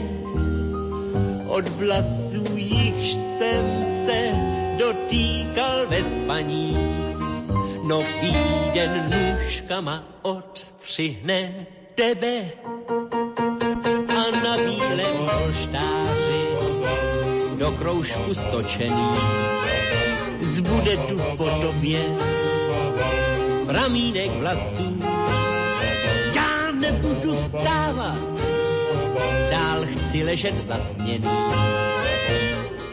Od vlasů jichž jsem se dotýkal ve spaní, nový den nůžkama odstřihne tebe kroužku stočený zbude tu po tobě pramínek vlasů. Já nebudu vstávat, dál chci ležet zasněný.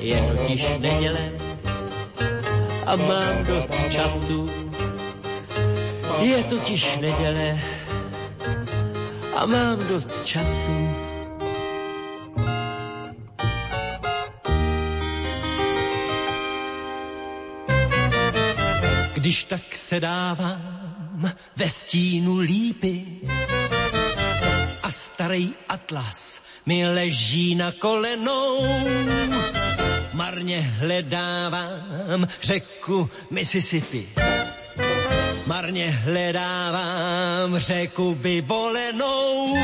Je totiž neděle a mám dost času. Je totiž neděle a mám dost času. Když tak se dávám ve stínu lípy a starý atlas mi leží na kolenou. Marně hledávám řeku Mississippi. Marně hledávám řeku vybolenou.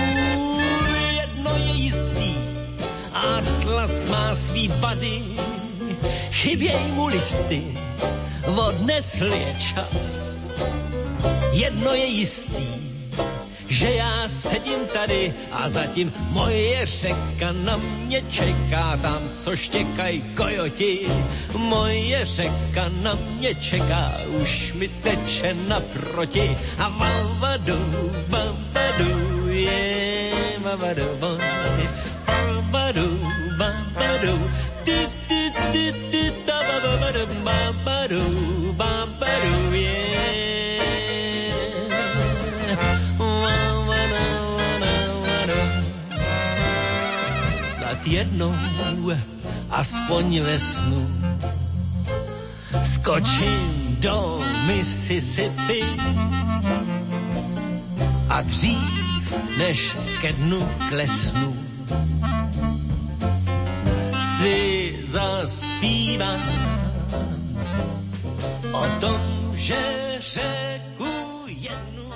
Jedno je jistý, atlas má svý vady, chyběj mu listy odnesl je čas. Jedno je jistý, že já sedím tady a zatím moje řeka na mě čeká tam, co štěkají kojoti. Moje řeka na mě čeká, už mi teče naproti a vavadu, vavadu, je, vavadu, vavadu, vavadu, ty, ty, Snad jednou, aspoň ve snu, skočím do Mississippi. A dřív, než ke dnu klesnu, si zaspívám o tom, že řeku jednu